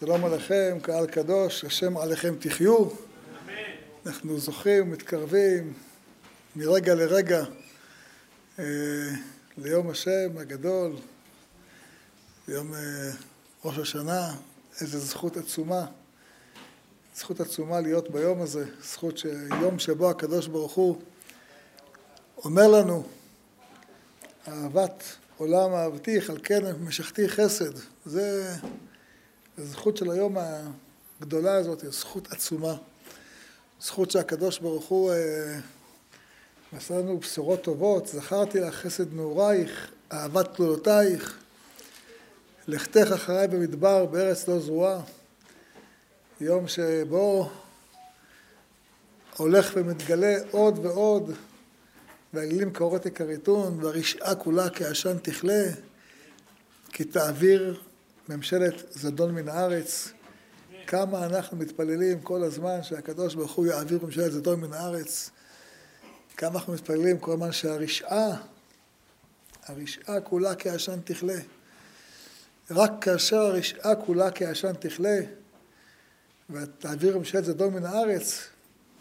שלום עליכם, קהל קדוש, השם עליכם תחיו. אמן. אנחנו זוכים ומתקרבים מרגע לרגע אה, ליום השם הגדול, ליום אה, ראש השנה, איזו זכות עצומה. זכות עצומה להיות ביום הזה, זכות שיום שבו הקדוש ברוך הוא אומר לנו, אהבת עולם אהבתיך, על כן משכתי חסד. זה הזכות של היום הגדולה הזאת, היא זכות עצומה. זכות שהקדוש ברוך הוא אה, מסר לנו בשורות טובות, זכרתי לך חסד נעורייך, אהבת תלולותייך, לכתך אחריי במדבר בארץ לא זרועה. יום שבו הולך ומתגלה עוד ועוד, והאלים קוראת כריתון, והרשעה כולה כעשן תכלה, כי תעביר ממשלת זדון מן הארץ. כמה אנחנו מתפללים כל הזמן שהקדוש ברוך הוא יעביר ממשלת זדון מן הארץ. כמה אנחנו מתפללים כל הזמן שהרשעה, הרשעה כולה כעשן תכלה. רק כאשר הרשעה כולה כעשן תכלה, ותעביר ממשלת זדון מן הארץ,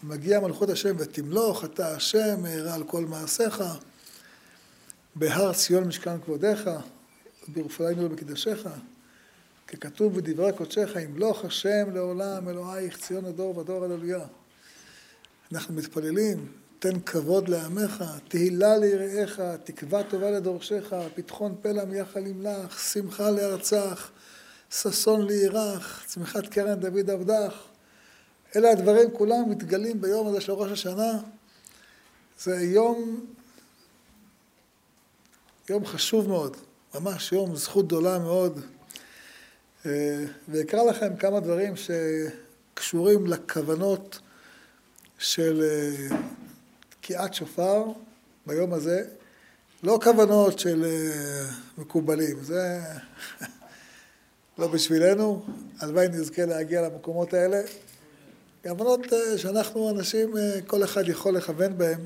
מגיע מלכות השם ותמלוך אתה השם מהרה על כל מעשיך בהר ציון משכן כבודיך ובירושלים ובקדשך ככתוב בדברי קודשך ימלוך השם לעולם אלוהיך ציון הדור ודור הללויה אנחנו מתפללים תן כבוד לעמך, תהילה ליראיך, תקווה טובה לדורשך, פתחון פלא מיחל ימלך, שמחה לארצך, ששון לירח, צמיחת קרן דוד עבדך. אלה הדברים כולם מתגלים ביום הזה של ראש השנה. זה יום, יום חשוב מאוד, ממש יום זכות גדולה מאוד. אה, ואקרא לכם כמה דברים שקשורים לכוונות של אה, תקיעת שופר ביום הזה. לא כוונות של אה, מקובלים, זה לא בשבילנו, הלוואי נזכה להגיע למקומות האלה. כוונות שאנחנו אנשים, כל אחד יכול לכוון בהם.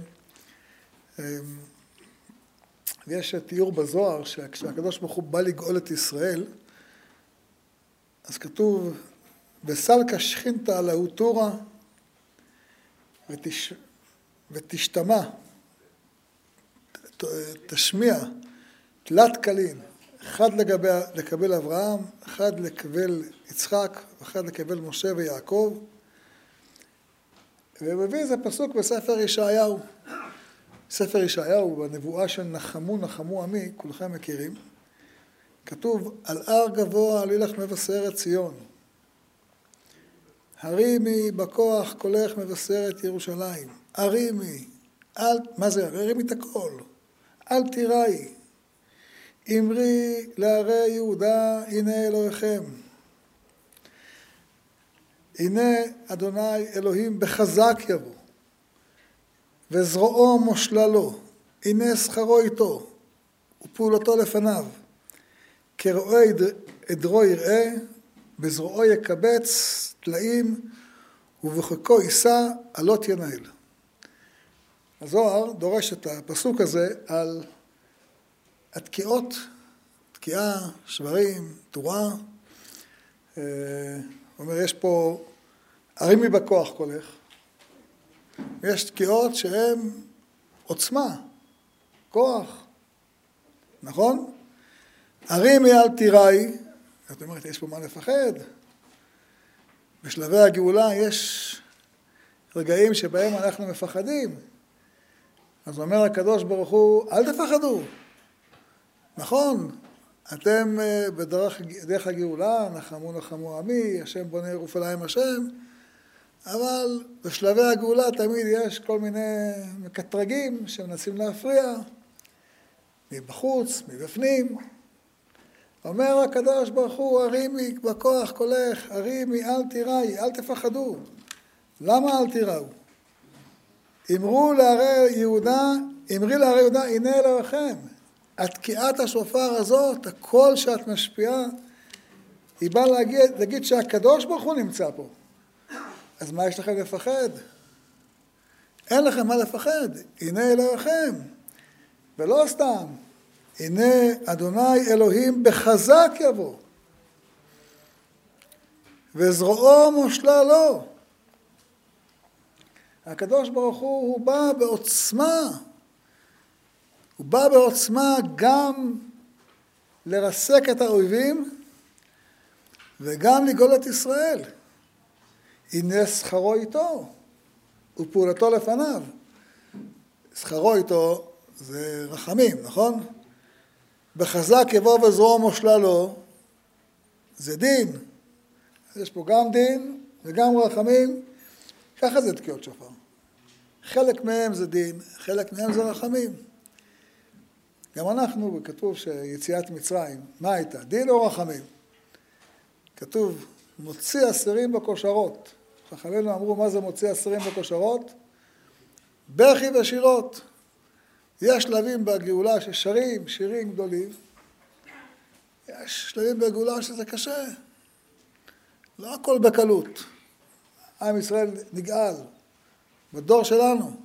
ויש תיאור בזוהר שכשהקדוש ברוך הוא בא לגאול את ישראל, אז כתוב, וסלקה שכינתא להו טורא ותש... ותשתמע, תשמיע, תלת קלין, אחד לגבי, לקבל אברהם, אחד לקבל יצחק, אחד לקבל משה ויעקב, ומביא איזה פסוק בספר ישעיהו. ספר ישעיהו, בנבואה של נחמו נחמו עמי, כולכם מכירים, כתוב, על הר גבוה עלי לך מבשרת ציון. הרימי בכוח קולך מבשרת ירושלים. הרימי, אל, מה זה, הרימי את הכל. אל תיראי. אמרי לערי יהודה, הנה אלוהיכם. הנה אדוני אלוהים בחזק יבוא, וזרועו מושלה לו, הנה שכרו איתו, ופעולתו לפניו. כרואה עדרו יראה, בזרועו יקבץ טלאים, ובחיקו יישא עלות ינהל. הזוהר דורש את הפסוק הזה על התקיעות, תקיעה, שברים, תורה. אה, הוא אומר, יש פה הרימי בכוח קולך, ויש תקיעות שהן עוצמה, כוח, נכון? הרימי אל תיראי, זאת אומרת, יש פה מה לפחד. בשלבי הגאולה יש רגעים שבהם אנחנו מפחדים. אז אומר הקדוש ברוך הוא, אל תפחדו. נכון, אתם אה, בדרך דרך הגאולה, נחמו נחמו עמי, השם בונה ירופלים השם, אבל בשלבי הגאולה תמיד יש כל מיני מקטרגים שמנסים להפריע, מבחוץ, מבפנים. אומר הקדוש ברוך הוא, הרימי בכוח קולך, הרימי אל תיראי, אל תפחדו. למה אל תיראו? אמרו להרי יהודה, אמרי להרי יהודה, הנה אלוהיכם. התקיעת השופר הזאת, הקול שאת משפיעה, היא באה להגיד, להגיד שהקדוש ברוך הוא נמצא פה. אז מה יש לכם לפחד? אין לכם מה לפחד, הנה אלוהיכם. ולא סתם, הנה אדוני אלוהים בחזק יבוא. וזרועו מושלה לו. הקדוש ברוך הוא, הוא בא בעוצמה. הוא בא בעוצמה גם לרסק את האויבים וגם לגאול את ישראל. הנה שכרו איתו ופעולתו לפניו. שכרו איתו זה רחמים, נכון? בחזק יבוא וזרוע מושלה לו, זה דין. יש פה גם דין וגם רחמים, ככה זה תקיעות שופר. חלק מהם זה דין, חלק מהם זה רחמים. גם אנחנו, כתוב שיציאת מצרים, מה הייתה? דין או רחמים? כתוב, מוציא אסירים בכושרות. חכמינו אמרו, מה זה מוציא אסירים בכושרות? בכי ושירות. יש שלבים בגאולה ששרים שירים גדולים, יש שלבים בגאולה שזה קשה. לא הכל בקלות. עם ישראל נגאל. בדור שלנו,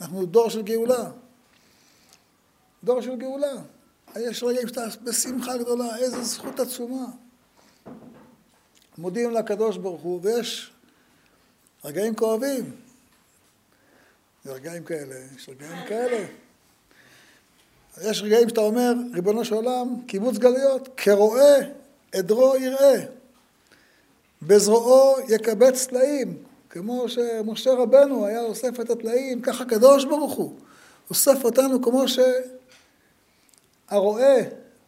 אנחנו דור של גאולה. דור של גאולה. יש רגעים שאתה בשמחה גדולה, איזו זכות עצומה. מודים לקדוש ברוך הוא, ויש רגעים כואבים. זה רגעים כאלה, יש רגעים כאלה. יש רגעים שאתה אומר, ריבונו של עולם, קיבוץ גלויות, כרואה עדרו יראה, בזרועו יקבץ טלאים, כמו שמשה רבנו היה אוסף את הטלאים, ככה הקדוש ברוך הוא אוסף אותנו כמו שהרועה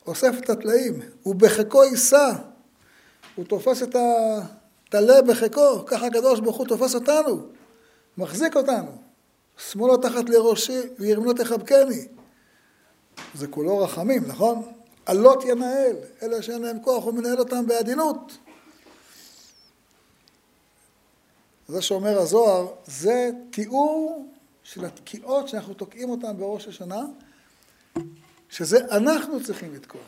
אוסף את הטלאים, ובחיקו יישא, הוא תופס את הטלה בחיקו, ככה הקדוש ברוך הוא תופס אותנו, מחזיק אותנו, שמאלו תחת לראשי וירמנו תחבקני. זה כולו רחמים, נכון? עלות ינהל, אלה שאין להם כוח, הוא מנהל אותם בעדינות. זה שאומר הזוהר, זה תיאור של התקיעות שאנחנו תוקעים אותן בראש השנה, שזה אנחנו צריכים לתקוע.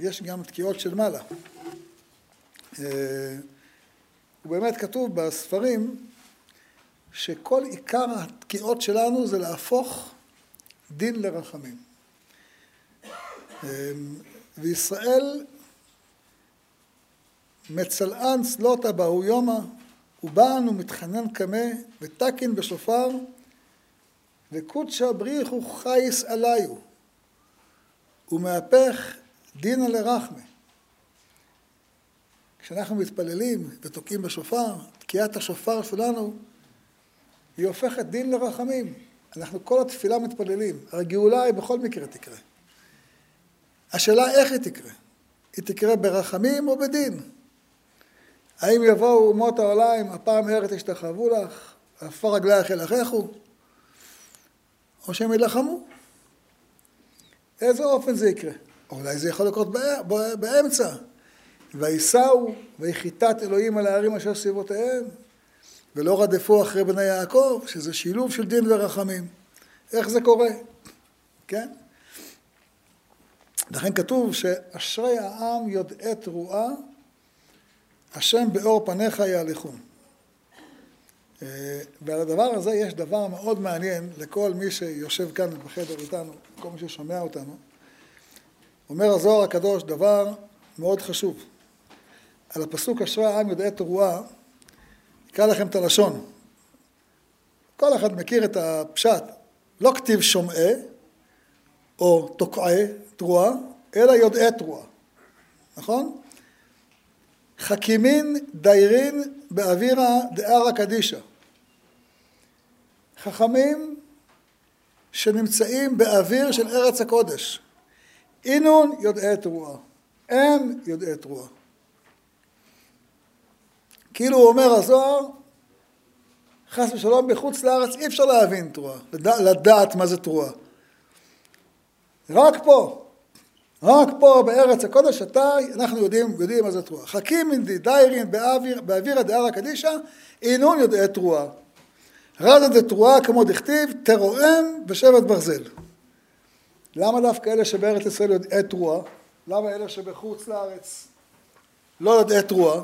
יש גם תקיעות של מעלה. אה, ובאמת כתוב בספרים שכל עיקר התקיעות שלנו זה להפוך דין לרחמים. אה, וישראל מצלען צלוטה באו יומא ובאנו מתחנן קמה ותקין בשופר וקודשא בריחו חייס עליו ומהפך דינא לרחמה. כשאנחנו מתפללים ותוקעים בשופר, תקיעת השופר שלנו היא הופכת דין לרחמים. אנחנו כל התפילה מתפללים, הגאולה היא בכל מקרה תקרה. השאלה איך היא תקרה? היא תקרה ברחמים או בדין? האם יבואו אומות העולם, הפעם ארץ ישתחוו לך, עפר רגלייך ילחכו, או שהם יילחמו? איזה אופן זה יקרה? אולי זה יכול לקרות באמצע. וייסעו ויחיתת אלוהים על הערים אשר סביבותיהם, ולא רדפו אחרי בני יעקב, שזה שילוב של דין ורחמים. איך זה קורה? כן? לכן כתוב שאשרי העם יודעי תרועה השם באור פניך יהלכון. אה, ועל הדבר הזה יש דבר מאוד מעניין לכל מי שיושב כאן בחדר איתנו, כל מי ששומע אותנו. אומר הזוהר הקדוש דבר מאוד חשוב. על הפסוק אשרי העם יודעי תרועה, אקרא לכם את הלשון. כל אחד מכיר את הפשט, לא כתיב שומעי או תוקעי תרועה, אלא יודעי תרועה, נכון? חכימין דיירין באווירא דערא קדישא. חכמים שנמצאים באוויר של ארץ הקודש. אינון יודעי תרועה. הם יודעי תרועה. כאילו הוא אומר הזוהר, חס ושלום בחוץ לארץ אי אפשר להבין תרועה, לדעת מה זה תרועה. רק פה, רק פה בארץ הקודש אתה, אנחנו יודעים, יודעים מה זה תרועה. חכים מנדי דיירין באוויר, באווירא דערא קדישא, אינון יודעי תרועה. רדא דתרועה כמו דכתיב, תרועם בשבט ברזל. למה דווקא אלה שבארץ ישראל יודעי תרועה? למה אלה שבחוץ לארץ לא יודעי תרועה?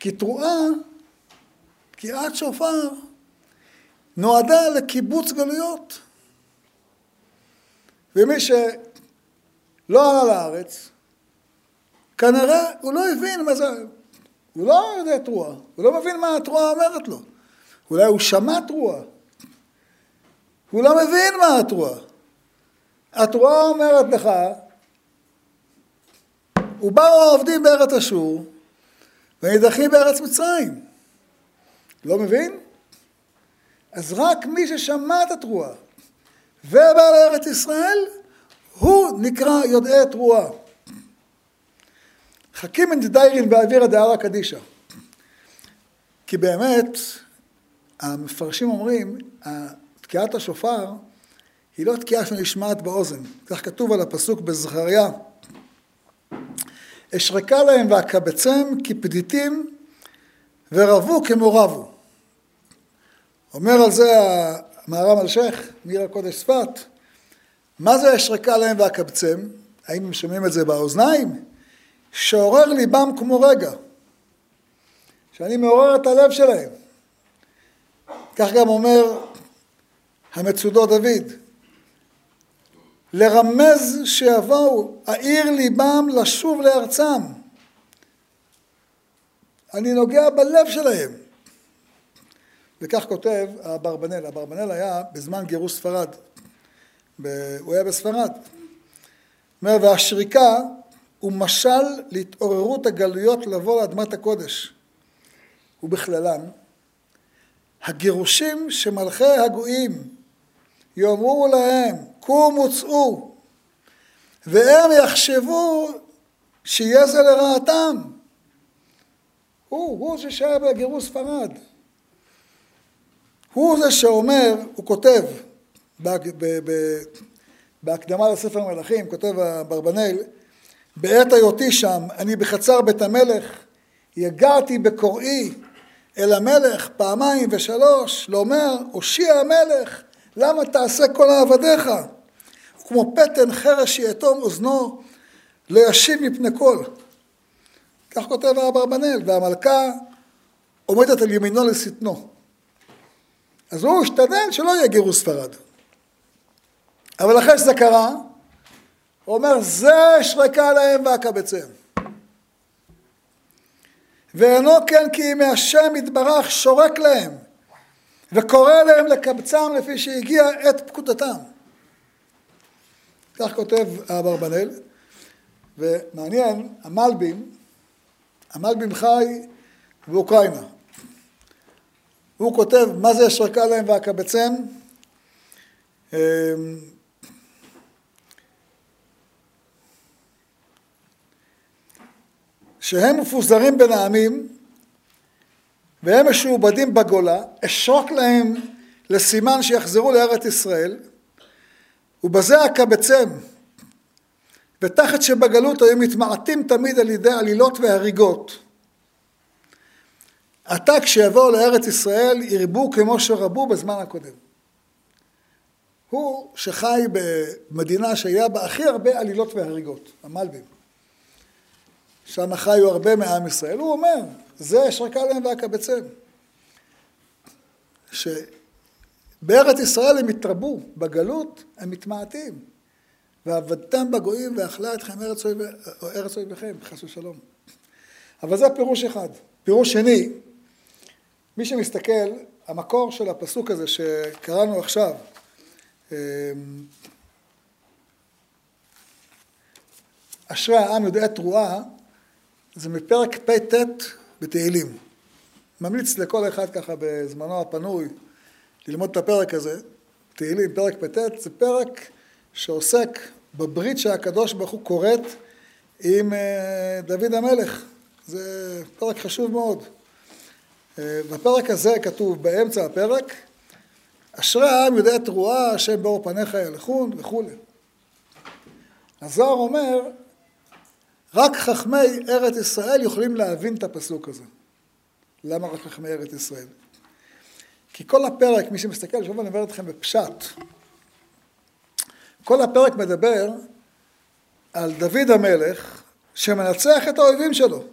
כי תרועה, תקיעת שופר, נועדה לקיבוץ גלויות. ומי ש... לא עלה לארץ, כנראה הוא לא הבין מה זה, הוא לא יודע תרועה, הוא לא מבין מה התרועה אומרת לו. אולי הוא שמע תרועה. הוא לא מבין מה התרועה. התרועה אומרת לך, ובאו העובדים בארץ אשור, ונידחים בארץ מצרים. לא מבין? אז רק מי ששמע את התרועה ובא לארץ ישראל, הוא נקרא יודעי תרועה. חכים אין דיירין באווירא דערא קדישא. כי באמת, המפרשים אומרים, תקיעת השופר היא לא תקיעה שנשמעת באוזן. כך כתוב על הפסוק בזכריה. אשרקה להם ואקבצם כפדיתים ורבו כמו רבו. אומר על זה המהר"ם אלשיך, מעיר הקודש צפת, מה זה אשרקה להם ואקבצם? האם הם שומעים את זה באוזניים? שעורר ליבם כמו רגע, שאני מעורר את הלב שלהם. כך גם אומר המצודו דוד, לרמז שיבואו, העיר ליבם לשוב לארצם. אני נוגע בלב שלהם. וכך כותב אברבנאל. אברבנאל היה בזמן גירוש ספרד. הוא היה בספרד. אומר, והשריקה הוא משל להתעוררות הגלויות לבוא לאדמת הקודש. ובכללן, הגירושים שמלכי הגויים יאמרו להם, קומו צאו, והם יחשבו שיהיה זה לרעתם. הוא, הוא זה שהיה בגירוש ספרד. הוא זה שאומר, הוא כותב בהקדמה לספר מלכים, כותב אברבנאל, בעת היותי שם, אני בחצר בית המלך, יגעתי בקוראי אל המלך פעמיים ושלוש, לומר, הושיע המלך, למה תעשה כל עבדיך? כמו פטן חרש שיאטום אוזנו, לא ישיב מפני כל. כך כותב אברבנאל, והמלכה עומדת על ימינו לשטנו. אז הוא השתדל שלא יהיה גירוש ספרד. אבל אחרי שזה קרה, הוא אומר, זה אשרקה להם ואקבצם. ואינו כן כי אם השם יתברך שורק להם וקורא להם לקבצם לפי שהגיע עת פקודתם. כך כותב אברבנאל, ומעניין, המלבים, המלבים חי באוקראינה. הוא כותב מה זה אשרקה להם ואקבצם, אמ, שהם מפוזרים בין העמים והם משועבדים בגולה, אשרוק להם לסימן שיחזרו לארץ ישראל, ובזה אקבצם, ותחת שבגלות היו מתמעטים תמיד על ידי עלילות והריגות. עתה כשיבואו לארץ ישראל ירבו כמו שרבו בזמן הקודם. הוא שחי במדינה שהיה בה הכי הרבה עלילות והריגות, המלבים. שם חיו הרבה מעם ישראל, הוא אומר, זה אשרקה להם ואקבצם. שבארץ ישראל הם התרבו, בגלות הם מתמעטים. ועבדתם בגויים ואכלה אתכם ארץ, ארץ אויביכם, חס ושלום. אבל זה פירוש אחד. פירוש שני, מי שמסתכל, המקור של הפסוק הזה שקראנו עכשיו, אמ, אשרי העם יודע תרועה, זה מפרק פט בתהילים. ממליץ לכל אחד ככה בזמנו הפנוי ללמוד את הפרק הזה, תהילים, פרק פט, זה פרק שעוסק בברית שהקדוש ברוך הוא כורת עם אה, דוד המלך. זה פרק חשוב מאוד. אה, בפרק הזה כתוב באמצע הפרק, אשרי העם יודע תרועה, השם באור פניך ילכון וכולי. הזוהר אומר, רק חכמי ארץ ישראל יכולים להבין את הפסוק הזה. למה רק חכמי ארץ ישראל? כי כל הפרק, מי שמסתכל, שוב אני אומר אתכם בפשט, כל הפרק מדבר על דוד המלך שמנצח את האויבים שלו.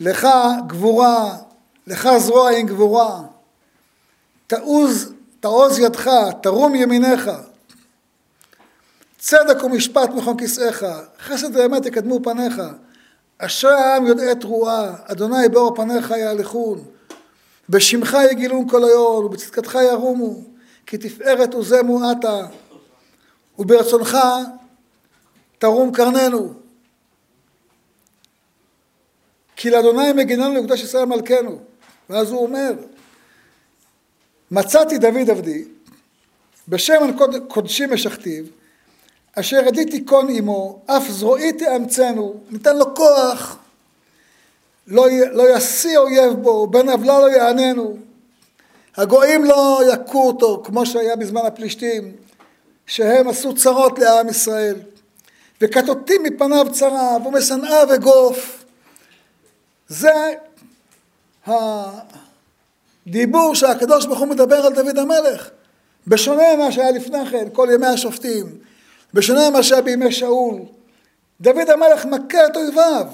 לך גבורה, לך זרוע עם גבורה, תעוז, תעוז ידך, תרום ימיניך, צדק ומשפט מכון כיסאיך, חסד ואמת יקדמו פניך, אשרי העם יודעי תרועה, אדוני באור פניך יהלכון, בשמך יגילון כל היום, ובצדקתך ירומו, כי תפארת וזמו עתה, וברצונך תרום קרננו. כי לאדוני מגיננו לקדוש ישראל מלכנו. ואז הוא אומר, מצאתי דוד עבדי, בשמן קודשי משכתיו, אשר עדיתי קון עמו, אף זרועי תאמצנו, ניתן לו כוח, לא, לא ישיא אויב בו, בן עוולה לא יעננו. הגויים לא יכו אותו, כמו שהיה בזמן הפלישתים, שהם עשו צרות לעם ישראל. וכתותים מפניו צרה, ומשנאה וגוף. זה הדיבור שהקדוש ברוך הוא מדבר על דוד המלך. בשונה ממה שהיה לפני כן, כל ימי השופטים, בשונה ממה שהיה בימי שאול, דוד המלך מכה את אויביו.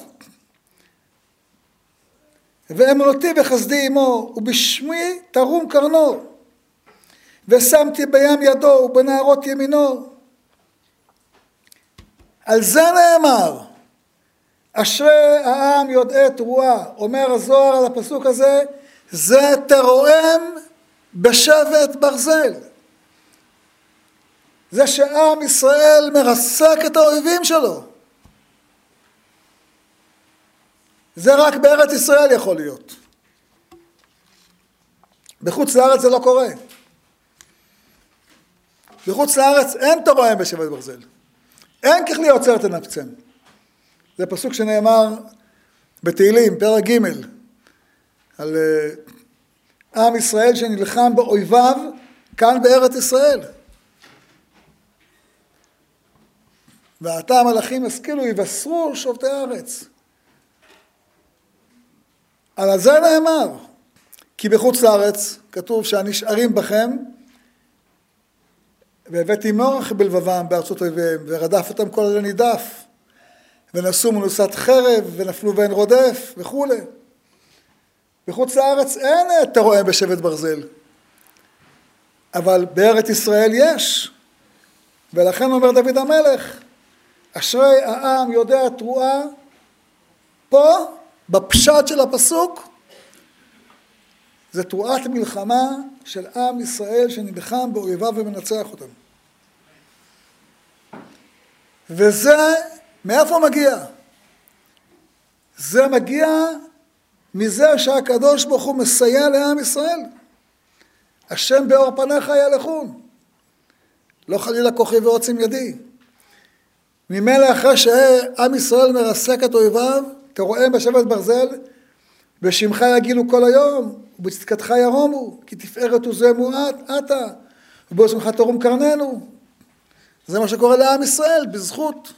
ואמונתי וחסדי עמו, ובשמי תרום קרנו. ושמתי בים ידו ובנערות ימינו. על זה נאמר, אשרי העם יודעי תרועה, אומר הזוהר על הפסוק הזה, זה תרועם בשבט ברזל. זה שעם ישראל מרסק את האויבים שלו. זה רק בארץ ישראל יכול להיות. בחוץ לארץ זה לא קורה. בחוץ לארץ אין תורם בשבט ברזל. אין ככלי עוצר תנפצם. זה פסוק שנאמר בתהילים, פרק ג', על אה, עם ישראל שנלחם באויביו כאן בארץ ישראל. ועתה המלאכים השכילו יבשרו שובתי הארץ. על זה נאמר, כי בחוץ לארץ כתוב שהנשארים בכם והבאתי מורך בלבבם בארצות אויביהם ורדף אותם כל הלילה ונשאו מנוסת חרב ונפלו ואין רודף וכולי. בחוץ לארץ אין אתה רואה בשבט ברזל אבל בארץ ישראל יש ולכן אומר דוד המלך אשרי העם יודע תרועה פה בפשט של הפסוק זה תרועת מלחמה של עם ישראל שנלחם באויביו ומנצח אותם. וזה, מאיפה מגיע? זה מגיע מזה שהקדוש ברוך הוא מסייע לעם ישראל. השם באור פניך ילכון. לא חלילה כוחי ועוצם ידי. ממילא אחרי שעם ישראל מרסק את אויביו, תרועם בשבט ברזל, בשמך יגילו כל היום, ובצדקתך ירומו, כי תפארת וזמו את, עתה, ובעצמך תרום קרננו. זה מה שקורה לעם ישראל, בזכות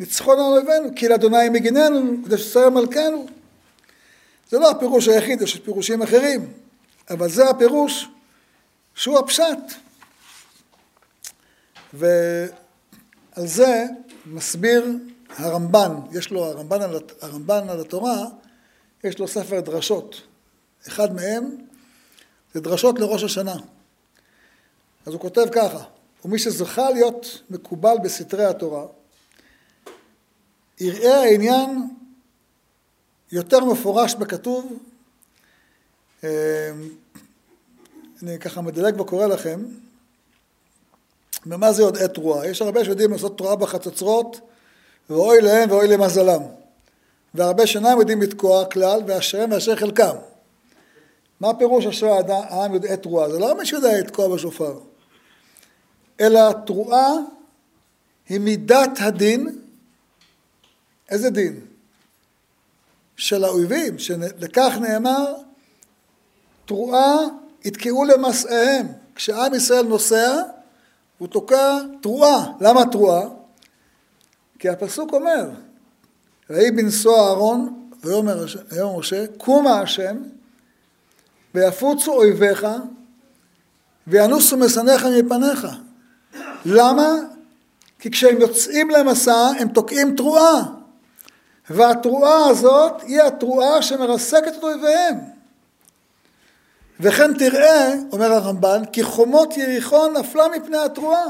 ניצחון על אויבינו, כי לאדוני מגיננו, כדי שצריך מלכנו. זה לא הפירוש היחיד, יש פירושים אחרים, אבל זה הפירוש שהוא הפשט. ועל זה מסביר הרמב"ן, יש לו, הרמב"ן על, הרמב"ן על התורה, יש לו ספר דרשות. אחד מהם זה דרשות לראש השנה. אז הוא כותב ככה, ומי שזכה להיות מקובל בסתרי התורה, יראה העניין יותר מפורש בכתוב, אה, אני ככה מדלג וקורא לכם, ומה זה עוד עת תרועה? יש הרבה שיודעים לעשות תרועה בחצוצרות, ואוי להם ואוי למזלם. והרבה שאינם יודעים לתקוע כלל, ואשריהם ואשר חלקם. מה פירוש אשרי העם יודעי תרועה? זה לא מי שיודע לתקוע בשופר, אלא תרועה היא מידת הדין, איזה דין? של האויבים, שלכך נאמר, תרועה יתקעו למסעיהם. כשעם ישראל נוסע, הוא תוקע תרועה. למה תרועה? כי הפסוק אומר, ויהי בנשוא אהרון, ויאמר משה, קומה השם, ויפוצו אויביך, וינוסו משנאיך מפניך. למה? כי כשהם יוצאים למסע, הם תוקעים תרועה. והתרועה הזאת היא התרועה שמרסקת את אויביהם. וכן תראה, אומר הרמב"ן, כי חומות יריחו נפלה מפני התרועה.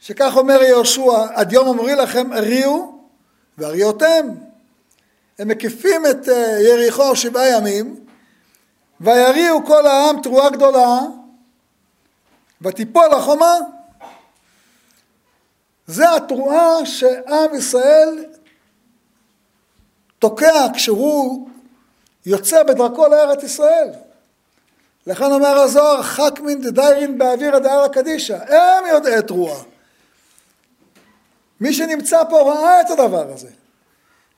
שכך אומר יהושע, עד יום אמרי לכם אריהו ואריותיהם. הם מקיפים את אה, יריחו שבעה ימים, ויריעו כל העם תרועה גדולה, ותיפול החומה. זה התרועה שעם ישראל תוקע כשהוא יוצא בדרכו לארץ ישראל. לכן אומר הזוהר, חכמין דדיירין באוויר הדארא קדישא, הם יודעי תרועה. מי שנמצא פה ראה את הדבר הזה.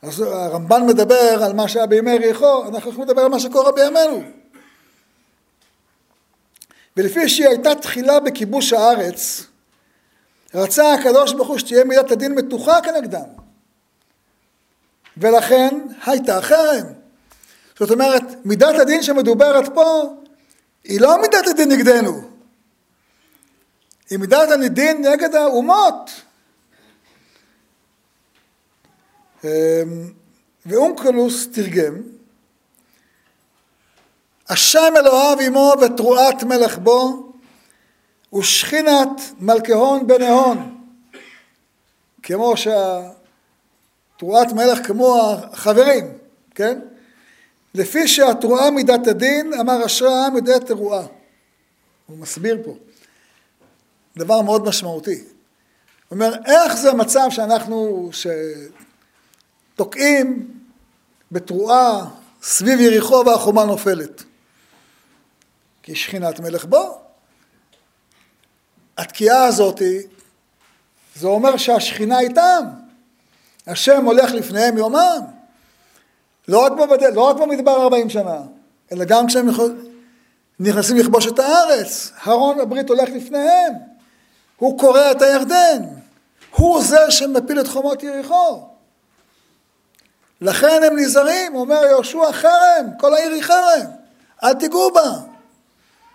אז הרמב"ן מדבר על מה שהיה בימי יריחו, אנחנו יכולים לדבר על מה שקורה בימינו. ולפי שהיא הייתה תחילה בכיבוש הארץ, רצה הקדוש ברוך הוא שתהיה מידת הדין מתוחה כנגדם. ולכן הייתה חרם. זאת אומרת, מידת הדין שמדוברת פה היא לא מידת הדין נגדנו, היא מידת הדין נגד האומות. אמ, ואונקלוס תרגם, השם אלוהיו עמו ותרועת מלך בו ושכינת מלכהון בני הון כמו שהתרועת מלך כמו החברים, כן? לפי שהתרועה מידת הדין, אמר אשרי העם יודע תרועה. הוא מסביר פה. דבר מאוד משמעותי. הוא אומר, איך זה מצב שאנחנו, שתוקעים בתרועה סביב יריחו והחומה נופלת? כי שכינת מלך בו. התקיעה הזאת, זה אומר שהשכינה איתם. השם הולך לפניהם יומם. לא רק, בבד... לא רק במדבר ארבעים שנה, אלא גם כשהם נכנסים לכבוש את הארץ. אהרון הברית הולך לפניהם. הוא קורע את הירדן. הוא זה שמפיל את חומות יריחו. לכן הם נזהרים, אומר יהושע חרם, כל העיר היא חרם, אל תיגעו בה.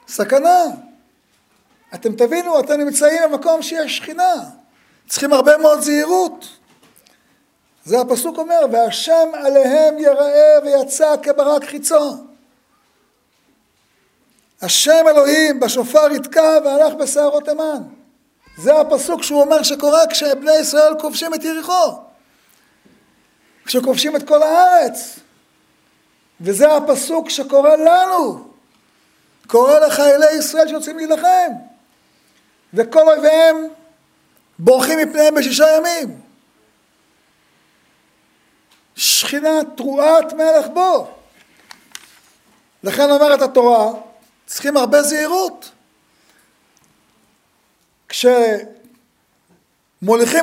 סכנה. אתם תבינו, אתם נמצאים במקום שיש שכינה. צריכים הרבה מאוד זהירות. זה הפסוק אומר, והשם עליהם יראה ויצא כברק חיצו. השם אלוהים בשופר יתקע והלך בשערות תימן. זה הפסוק שהוא אומר שקורה כשבני ישראל כובשים את יריחו. כשכובשים את כל הארץ. וזה הפסוק שקורה לנו. קורא לחיילי ישראל שיוצאים להילחם. וכל אויביהם בורחים מפניהם בשישה ימים. שכינה תרועת מלך בו. לכן אומרת התורה, צריכים הרבה זהירות. כשמוליכים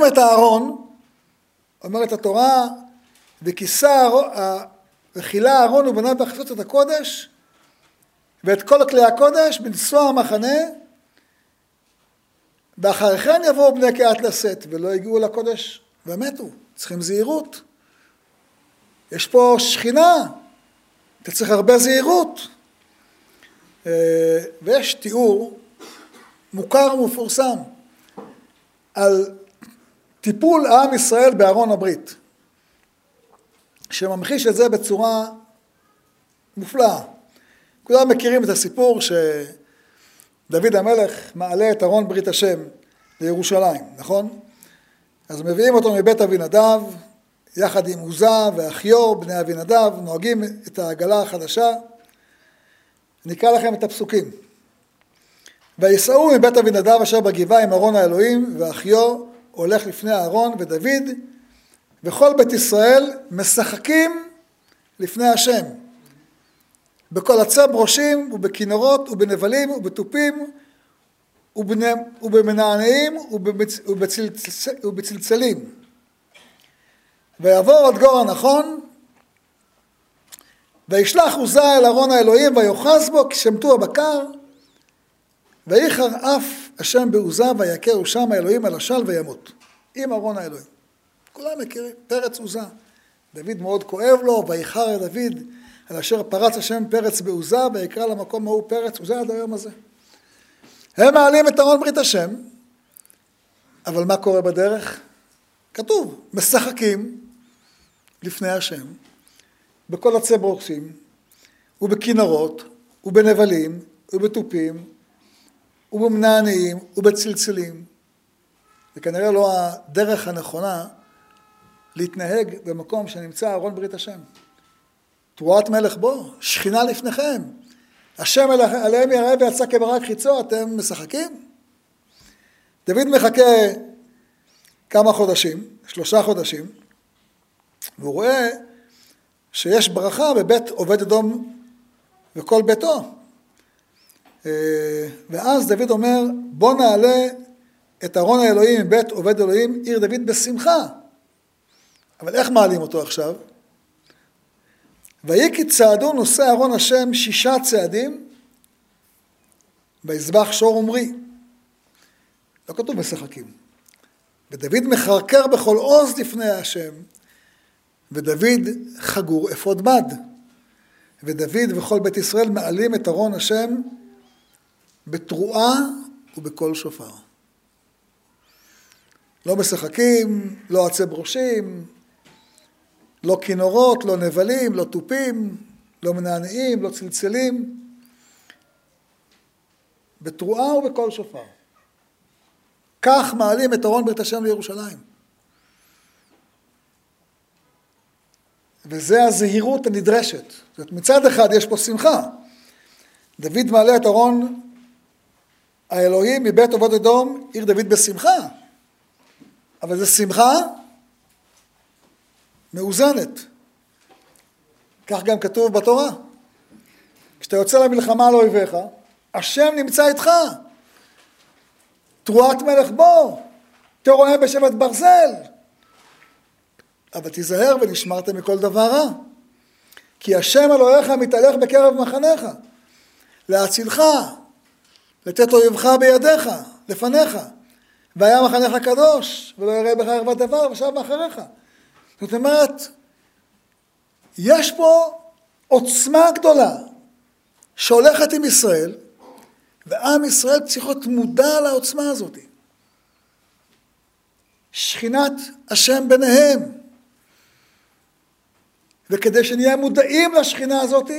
את הארון, אומרת התורה, וכיסה, וכילה הארון ובניו בחפצות את הקודש, ואת כל כלי הקודש בנסוע המחנה, ואחרי כן יבואו בני קהת לשאת, ולא הגיעו לקודש ומתו. צריכים זהירות. יש פה שכינה, אתה צריך הרבה זהירות. אה, ויש תיאור מוכר ומפורסם על טיפול עם ישראל בארון הברית, שממחיש את זה בצורה מופלאה. כולם מכירים את הסיפור שדוד המלך מעלה את ארון ברית השם לירושלים, נכון? אז מביאים אותו מבית אבינדב, יחד עם עוזה ואחיו, בני אבינדב, נוהגים את העגלה החדשה. נקרא לכם את הפסוקים. ויסעו מבית אבינדב אשר בגבעה עם ארון האלוהים, ואחיו הולך לפני אהרון ודוד, וכל בית ישראל משחקים לפני השם. בכל עצי ברושים ובכינורות ובנבלים ובתופים ובמנענעים ובצלצלים. ויבוא עוד גור הנכון וישלח עוזה אל ארון האלוהים ויאחז בו כשמטו הבקר ואיחר אף השם בעוזה ויכהו שם האלוהים על השל וימות עם ארון האלוהים. כולם מכירים, פרץ עוזה. דוד מאוד כואב לו, ויחר דוד על אשר פרץ השם פרץ בעוזה ויקרא למקום ההוא פרץ עוזה עד היום הזה. הם מעלים את ארון ברית השם, אבל מה קורה בדרך? כתוב, משחקים לפני השם, בכל עצי ברוקסים, ובכינרות, ובנבלים, ובתופים, ובמנענעים, ובצלצלים. זה כנראה לא הדרך הנכונה להתנהג במקום שנמצא ארון ברית השם. תרועת מלך בו, שכינה לפניכם. השם עליהם יראה ויצא כברק חיצו, אתם משחקים? דוד מחכה כמה חודשים, שלושה חודשים, והוא רואה שיש ברכה בבית עובד אדום וכל ביתו. אה, ואז דוד אומר, בוא נעלה את ארון האלוהים מבית עובד אלוהים, עיר דוד בשמחה. אבל איך מעלים אותו עכשיו? ויהי כי צעדו נושא ארון השם שישה צעדים ויזבח שור עמרי. לא כתוב משחקים. ודוד מחרקר בכל עוז לפני השם, ודוד חגור אפוד מד. ודוד וכל בית ישראל מעלים את ארון השם בתרועה ובקול שופר. לא משחקים, לא עצי ברושים, לא כינורות, לא נבלים, לא תופים, לא מנענעים, לא צלצלים, בתרועה ובקול שופר. כך מעלים את ארון בית השם לירושלים. וזה הזהירות הנדרשת. זאת אומרת, מצד אחד יש פה שמחה. דוד מעלה את ארון האלוהים מבית עובד אדום, עיר דוד בשמחה. אבל זו שמחה מאוזנת. כך גם כתוב בתורה. כשאתה יוצא למלחמה על אויביך, השם נמצא איתך. תרועת מלך בו, תרועה בשבט ברזל. אבל תיזהר ונשמרת מכל דבר רע. כי השם אלוהיך מתהלך בקרב מחניך, להצילך, לתת אויבך בידיך, לפניך. והיה מחנך קדוש, ולא יראה בך ערוות דבר, ושב מאחריך. זאת אומרת, יש פה עוצמה גדולה שהולכת עם ישראל, ועם ישראל צריך להיות מודע לעוצמה הזאת. שכינת השם ביניהם. וכדי שנהיה מודעים לשכינה הזאת,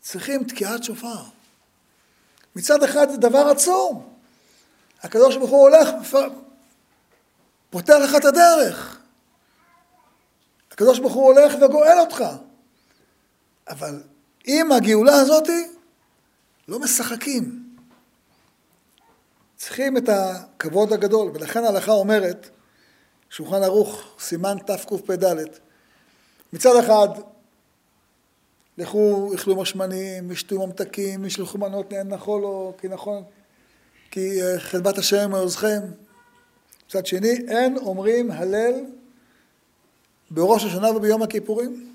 צריכים תקיעת שופר. מצד אחד זה דבר עצום. הקדוש ברוך הוא הולך, פותח לך את הדרך. הקדוש ברוך הוא הולך וגואל אותך. אבל עם הגאולה הזאתי, לא משחקים. צריכים את הכבוד הגדול, ולכן ההלכה אומרת, שולחן ערוך, סימן תקפ"ד, מצד אחד, לכו אכלו משמנים, ישתו ממתקים, ישלחו מנות נהן נחולו, כי נכון, כי אה, חדבת השם מעוזכם. מצד שני, אין אומרים הלל בראש השנה וביום הכיפורים.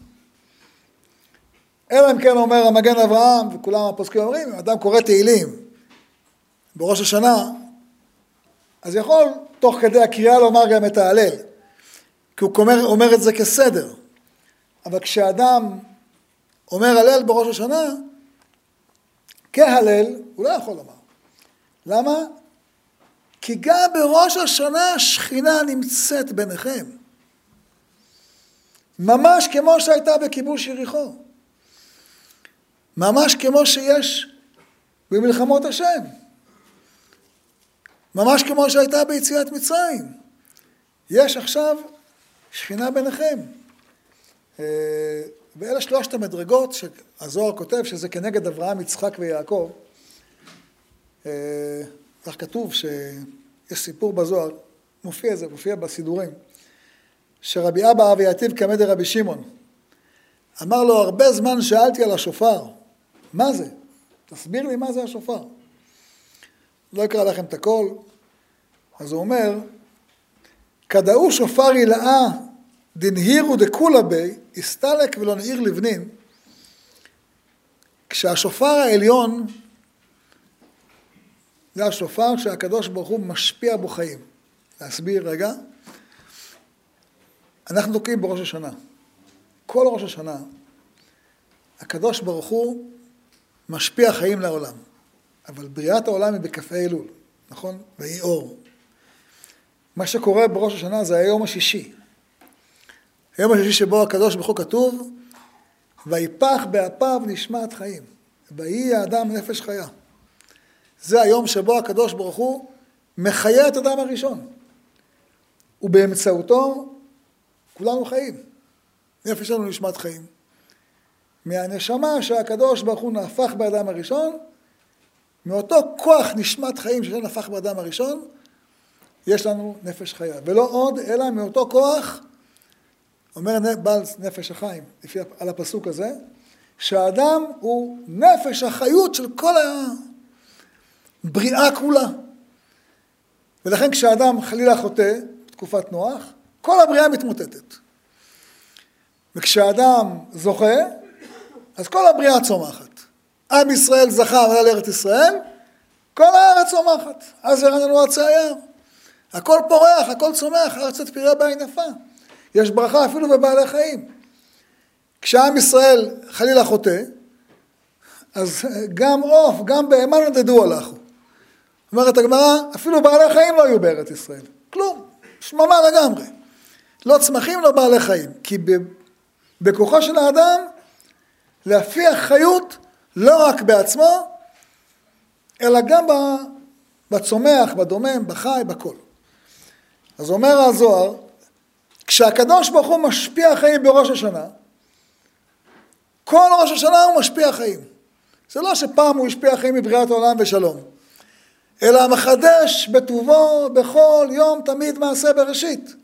אלא אם כן אומר המגן אברהם, וכולם הפוסקים אומרים, אם אדם קורא תהילים בראש השנה, אז יכול תוך כדי הקריאה לומר גם את ההלל, כי הוא אומר, אומר את זה כסדר. אבל כשאדם אומר הלל בראש השנה, כהלל, הוא לא יכול לומר. למה? כי גם בראש השנה השכינה נמצאת ביניכם. ממש כמו שהייתה בכיבוש יריחו. ממש כמו שיש במלחמות השם. ממש כמו שהייתה ביציאת מצרים. יש עכשיו שכינה ביניכם. אה, ואלה שלושת המדרגות שהזוהר כותב שזה כנגד אברהם, יצחק ויעקב. אה, כך כתוב שיש סיפור בזוהר, מופיע זה, מופיע בסידורים, שרבי אבא אבי יתיב כמד רבי שמעון. אמר לו, הרבה זמן שאלתי על השופר, מה זה? תסביר לי מה זה השופר. לא אקרא לכם את הכל, אז הוא אומר, כדאו שופר הילאה דנהירו דכולה בי, הסתלק ולא נעיר לבנין, כשהשופר העליון זה השופר שהקדוש ברוך הוא משפיע בו חיים. להסביר רגע. אנחנו תוקעים בראש השנה. כל ראש השנה, הקדוש ברוך הוא משפיע חיים לעולם. אבל בריאת העולם היא בכ"ה אלול, נכון? ויהי אור. מה שקורה בראש השנה זה היום השישי. היום השישי שבו הקדוש ברוך הוא כתוב, ויפח באפיו נשמת חיים. ויהי האדם נפש חיה. זה היום שבו הקדוש ברוך הוא מחיה את אדם הראשון. ובאמצעותו כולנו חיים. נפש לנו נשמת חיים. מהנשמה שהקדוש ברוך הוא נהפך באדם הראשון, מאותו כוח נשמת חיים שנהפך באדם הראשון, יש לנו נפש חיה. ולא עוד, אלא מאותו כוח, אומר בעל נפש החיים, לפי, על הפסוק הזה, שהאדם הוא נפש החיות של כל הבריאה כולה. ולכן כשאדם חלילה חוטא, בתקופת נוח, כל הבריאה מתמוטטת. וכשאדם זוכה, אז כל הבריאה צומחת. עם ישראל זכה ועלה לארץ ישראל, כל הארץ צומחת. אז ירד לנו עצי היער. הכל פורח, הכל צומח, ארצת פריה בעין יפה. יש ברכה אפילו בבעלי חיים. כשעם ישראל חלילה חוטא, אז גם עוף, גם בהמה נדדו הלכו. אומרת הגמרא, אפילו בעלי חיים לא היו בארץ ישראל. כלום, שממה לגמרי. לא צמחים, לא בעלי חיים. כי בכוחו של האדם להפיח חיות לא רק בעצמו, אלא גם בצומח, בדומם, בחי, בכל. אז אומר הזוהר, כשהקדוש ברוך הוא משפיע חיים בראש השנה, כל ראש השנה הוא משפיע חיים. זה לא שפעם הוא השפיע חיים מבריאת העולם ושלום, אלא מחדש בטובו בכל יום תמיד מעשה בראשית.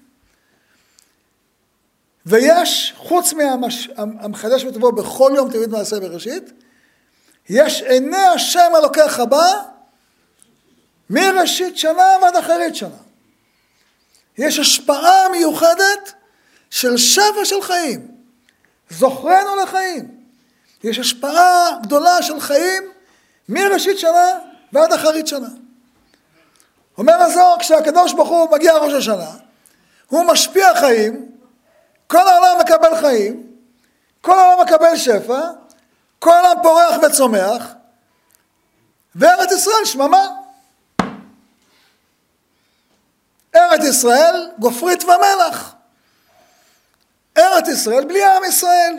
ויש, חוץ מהמחדש בטובו בכל יום תמיד מעשה בראשית, יש עיני השם אלוקיך בה מראשית שנה ועד אחרית שנה. יש השפעה מיוחדת של שפע של חיים. זוכרנו לחיים. יש השפעה גדולה של חיים מראשית שנה ועד אחרית שנה. אומר הזוהר, כשהקדוש ברוך הוא מגיע ראש השנה, הוא משפיע חיים, כל העולם מקבל חיים, כל העולם מקבל שפע, כל העולם פורח וצומח, וארץ ישראל שממה. ארץ ישראל גופרית ומלח. ארץ ישראל בלי עם ישראל.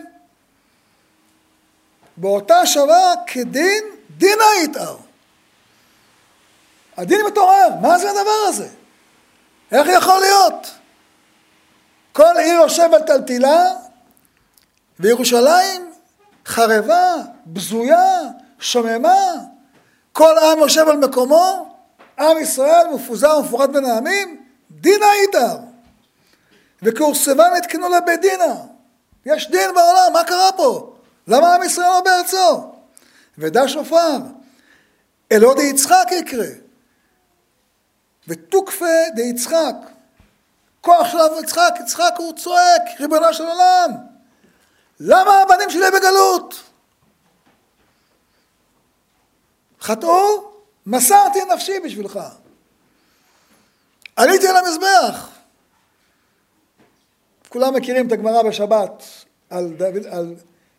באותה שווה כדין דינה יתאר. הדין מתעורר, מה זה הדבר הזה? איך יכול להיות? כל עיר יושב על טלטילה, וירושלים חרבה, בזויה, שוממה, כל עם יושב על מקומו, עם ישראל מפוזר ומפורד בין העמים, דינה איתר. וכורסבה נתקנו לבית דינה. יש דין בעולם, מה קרה פה? למה עם ישראל לא בארצו? ודע שופר, אלוה דיצחק יקרה. ותוקפה דיצחק. כוח של יצחק, יצחק הוא צועק, ריבונו של עולם. למה הבנים שלי בגלות? חטאו, מסרתי נפשי בשבילך. עליתי על המזבח. כולם מכירים את הגמרא בשבת על, דוד, על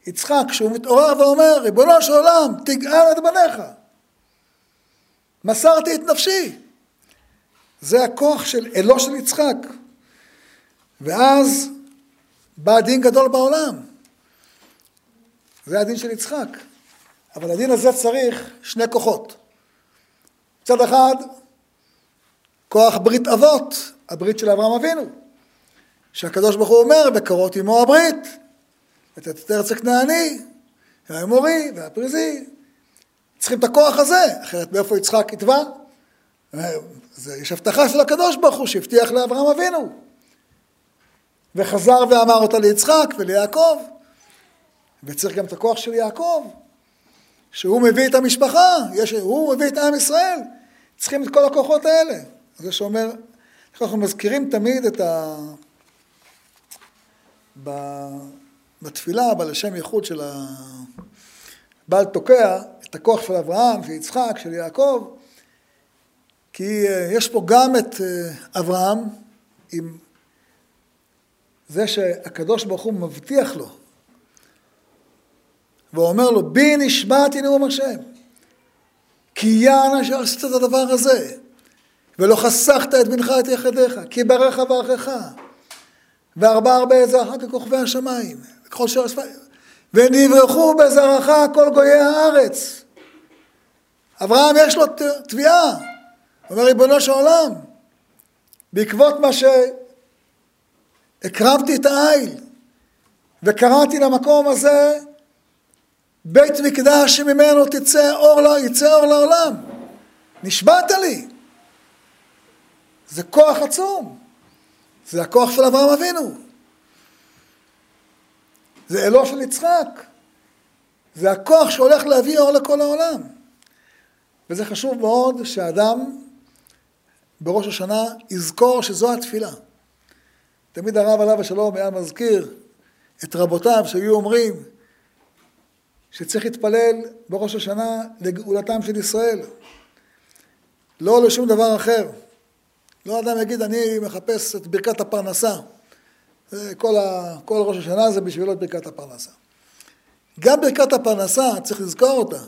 יצחק, שהוא מתעורר ואומר, ריבונו של עולם, תגאל את בניך. מסרתי את נפשי. זה הכוח של אלו של יצחק. ואז בא דין גדול בעולם. זה הדין של יצחק. אבל הדין הזה צריך שני כוחות. מצד אחד, כוח ברית אבות, הברית של אברהם אבינו, שהקדוש ברוך הוא אומר, בקרות עמו הברית, את ארץ הכנעני, והאמורי והפריזי. צריכים את הכוח הזה, אחרת מאיפה יצחק יתבע? יש הבטחה של הקדוש ברוך הוא שהבטיח לאברהם אבינו. וחזר ואמר אותה ליצחק וליעקב. וצריך גם את הכוח של יעקב, שהוא מביא את המשפחה, יש, הוא מביא את עם ישראל. צריכים את כל הכוחות האלה. זה שאומר, אנחנו מזכירים תמיד את ה... ב... בתפילה, בלשם ייחוד של הבעל תוקע, את הכוח של אברהם, של יצחק, של יעקב, כי אה, יש פה גם את אה, אברהם עם זה שהקדוש ברוך הוא מבטיח לו ואומר לו, בי נשבעתי נאום השם. כי יען אשר עשית את הדבר הזה, ולא חסכת את בנך את יחדיך, כי ברך ברכך, וארבע ארבע זרעך ככוכבי השמיים, ככל שהשפיים, ונברחו בזרעך כל גויי הארץ. אברהם יש לו תביעה, אומר ריבונו של עולם, בעקבות מה הקרבתי את העיל, וקראתי למקום הזה בית מקדש שממנו תצא אור, יצא אור לעולם. נשבעת לי. זה כוח עצום. זה הכוח של אברהם אבינו. זה אלוה של יצחק. זה הכוח שהולך להביא אור לכל העולם. וזה חשוב מאוד שאדם בראש השנה יזכור שזו התפילה. תמיד הרב עליו השלום היה מזכיר את רבותיו שהיו אומרים שצריך להתפלל בראש השנה לגאולתם של ישראל. לא לשום דבר אחר. לא אדם יגיד, אני מחפש את ברכת הפרנסה. כל, ה, כל ראש השנה זה בשבילו את ברכת הפרנסה. גם ברכת הפרנסה, צריך לזכור אותה,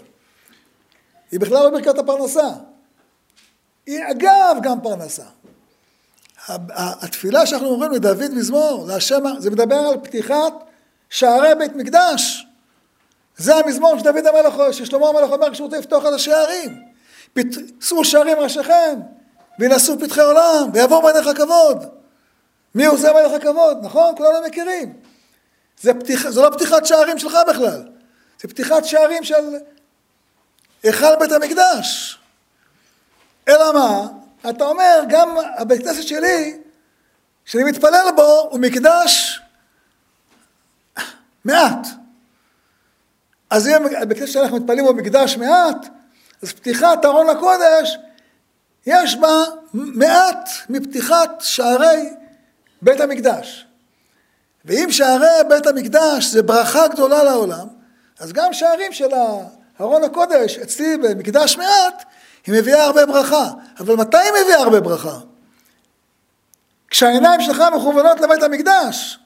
היא בכלל לא ברכת הפרנסה. היא אגב גם פרנסה. התפילה שאנחנו אומרים לדוד מזמור, להשם, זה מדבר על פתיחת שערי בית מקדש. זה המזמור שדוד המלך, ששלמה המלך אומר כשהוא רוצה לפתוח את השערים. שאו שערים ראשיכם, וינשאו פתחי עולם, ויבוא מלך הכבוד. מי הוא זה מלך הכבוד? נכון? כולנו מכירים. זה, פתיח, זה לא פתיחת שערים שלך בכלל, זה פתיחת שערים של היכל בית המקדש. אלא מה? אתה אומר, גם הבית כנסת שלי, שאני מתפלל בו, הוא מקדש מעט. אז אם הבית כנסת שאנחנו מתפללים בו מקדש מעט, אז פתיחת ארון הקודש, יש בה מעט מפתיחת שערי בית המקדש. ואם שערי בית המקדש זה ברכה גדולה לעולם, אז גם שערים של ארון הקודש אצלי במקדש מעט, היא מביאה הרבה ברכה. אבל מתי היא מביאה הרבה ברכה? כשהעיניים שלך מכוונות לבית המקדש.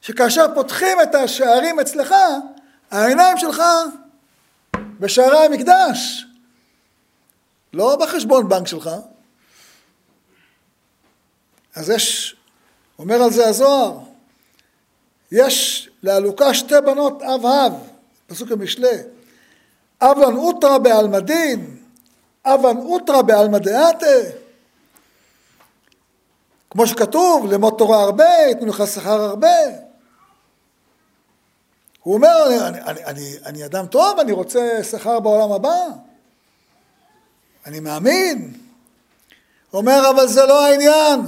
שכאשר פותחים את השערים אצלך, העיניים שלך בשערי המקדש. לא בחשבון בנק שלך. אז יש, אומר על זה הזוהר, יש להלוקה שתי בנות אב אב, פסוק המשלי, אבן אוטרא בעלמא אבן אוטרא בעלמא. כמו שכתוב, למות תורה הרבה, יתנו לך שכר הרבה. הוא אומר, אני, אני, אני, אני אדם טוב, אני רוצה שכר בעולם הבא. אני מאמין. אומר, אבל זה לא העניין.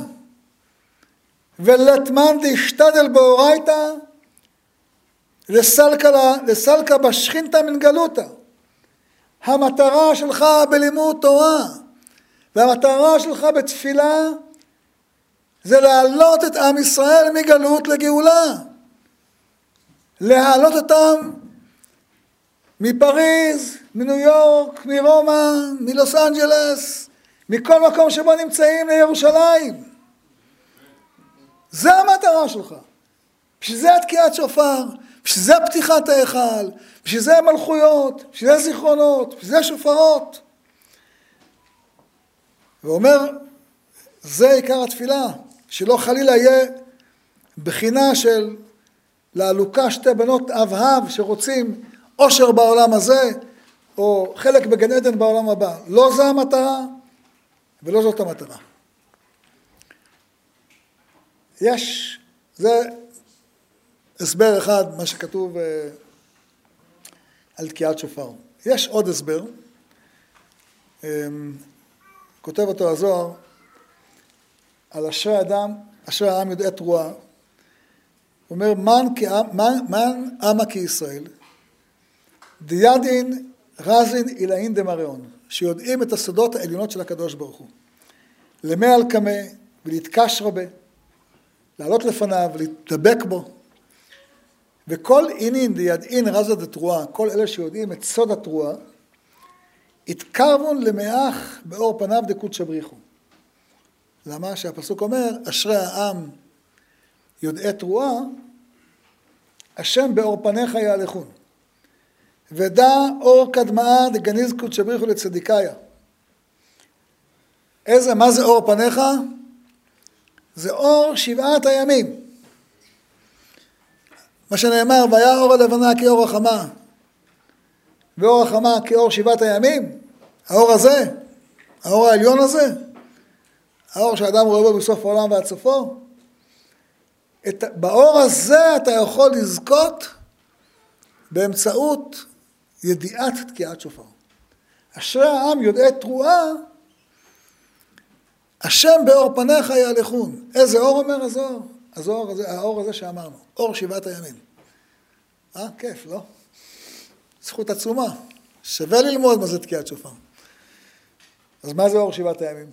ולתמן דשתדל באורייתא לסלקה בשכינתא מן גלותא. המטרה שלך בלימוד תורה והמטרה שלך בתפילה זה להעלות את עם ישראל מגלות לגאולה. להעלות אותם מפריז, מניו יורק, מרומא, מלוס אנג'לס, מכל מקום שבו נמצאים לירושלים. זה המטרה שלך. בשביל זה התקיעת שופר, בשביל זה פתיחת ההיכל, בשביל זה מלכויות, בשביל זה זיכרונות, בשביל זה שופרות. ואומר, זה עיקר התפילה, שלא חלילה יהיה בחינה של להלוקה שתי בנות אב-אב שרוצים עושר בעולם הזה, או חלק בגן עדן בעולם הבא. לא זו המטרה ולא זאת המטרה. יש, זה הסבר אחד, מה שכתוב אה, על תקיעת שופר. יש עוד הסבר, אה, כותב אותו הזוהר, על אשרי אדם, אשרי העם יודע תרועה. הוא אומר, מן, מן עמה כישראל, דיאדין רזין אילאין דמריאון, שיודעים את הסודות העליונות של הקדוש ברוך הוא. למי על קמא ולהתקש רבה, לעלות לפניו ולהתדבק בו. וכל אינין דידעין רזה דתרועה, כל אלה שיודעים את סוד התרועה, התקרבון למאח באור פניו דקודשא בריחו. למה שהפסוק אומר, אשרי העם יודעי תרועה, השם באור פניך יהלכון. ודע אור קדמאה דגניז קודשא בריחו לצדיקאיה. איזה, מה זה אור פניך? זה אור שבעת הימים. מה שנאמר, והיה אור הלבנה כאור החמה, ואור החמה כאור שבעת הימים, האור הזה, האור העליון הזה, האור שאדם רואה בו בסוף העולם ועד סופו, באור הזה אתה יכול לזכות באמצעות ידיעת תקיעת שופר. אשרי העם יודעי תרועה, השם באור פניך יהלכון. איזה אור אומר הזוהר? הזוהר הזה, האור הזה שאמרנו, אור שבעת הימים. אה, כיף, לא? זכות עצומה. שווה ללמוד מה זה תקיעת שופר. אז מה זה אור שבעת הימים?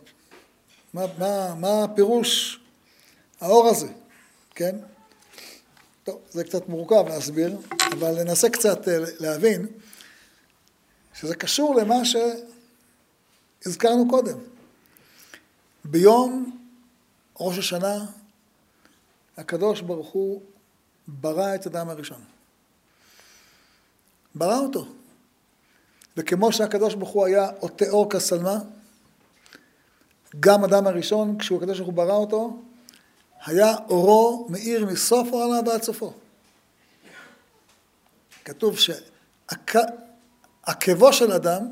מה, מה, מה הפירוש האור הזה, כן? טוב, זה קצת מורכב להסביר, אבל ננסה קצת אה, להבין שזה קשור למה שהזכרנו קודם. ביום ראש השנה הקדוש ברוך הוא ברא את אדם הראשון. ברא אותו. וכמו שהקדוש ברוך הוא היה עוטה אור כסלמה, גם אדם הראשון, כשהוא הקדוש ברוך הוא ברא אותו, היה אורו מאיר מסוף העולם ועד סופו. כתוב שעקבו של אדם,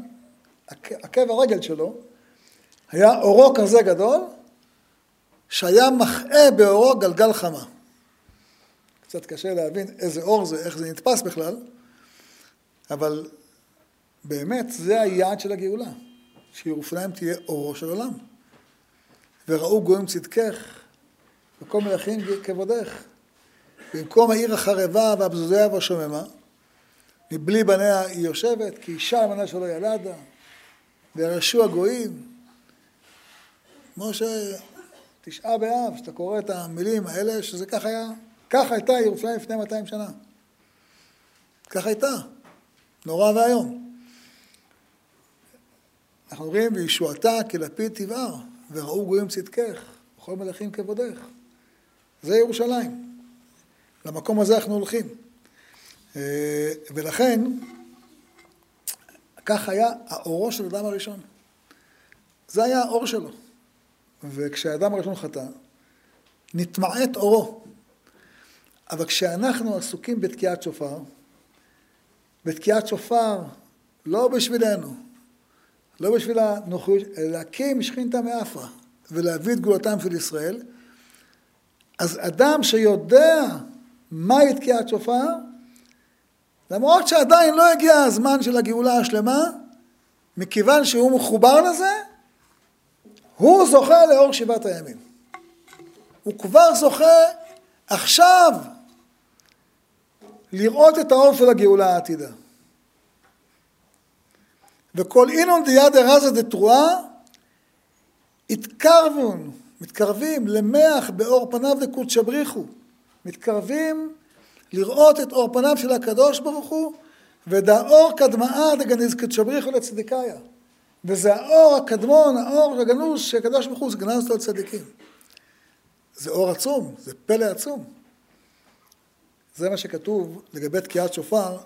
עקב הרגל שלו, היה אורו כזה גדול, שהיה מחאה באורו גלגל חמה. קצת קשה להבין איזה אור זה, איך זה נתפס בכלל, אבל באמת זה היעד של הגאולה, שירושלים תהיה אורו של עולם. וראו גויים צדקך, וכל מלכים כבודך. במקום העיר החרבה והבזוזיה והשוממה, מבלי בניה היא יושבת, כי אישה אמנה שלא ילדה, וירשו הגויים. כמו שתשעה באב, שאתה קורא את המילים האלה, שזה ככה היה, ככה הייתה ירושלים לפני 200 שנה. ככה הייתה. נורא ואיום. אנחנו אומרים, וישועתה כלפיד תבער. וראו גויים צדקך, וכל מלכים כבודך. זה ירושלים. למקום הזה אנחנו הולכים. אה, ולכן, כך היה האורו של אדם הראשון. זה היה האור שלו. וכשהאדם הראשון חטא, נתמעט אורו. אבל כשאנחנו עסוקים בתקיעת שופר, בתקיעת שופר לא בשבילנו, לא בשביל הנוחיות, אלא להקים שכינתא מאפרא ולהביא את גאולתם של ישראל. אז אדם שיודע מהי תקיעת שופר, למרות שעדיין לא הגיע הזמן של הגאולה השלמה, מכיוון שהוא מחובר לזה, הוא זוכה לאור שבעת הימים. הוא כבר זוכה עכשיו לראות את האור של הגאולה העתידה. וכל אינון דיאדה רזה דתרועה, התקרבון, מתקרבים למח באור פניו לקודשא בריחו, מתקרבים לראות את אור פניו של הקדוש ברוך הוא, ודאור קדמאה דגניז קודשא בריחו לצדיקאיה. וזה האור הקדמון, האור הגנוז שהקדוש ברוך הוא גנז אותו לצדיקים. זה אור עצום, זה פלא עצום. זה מה שכתוב לגבי תקיעת שופר,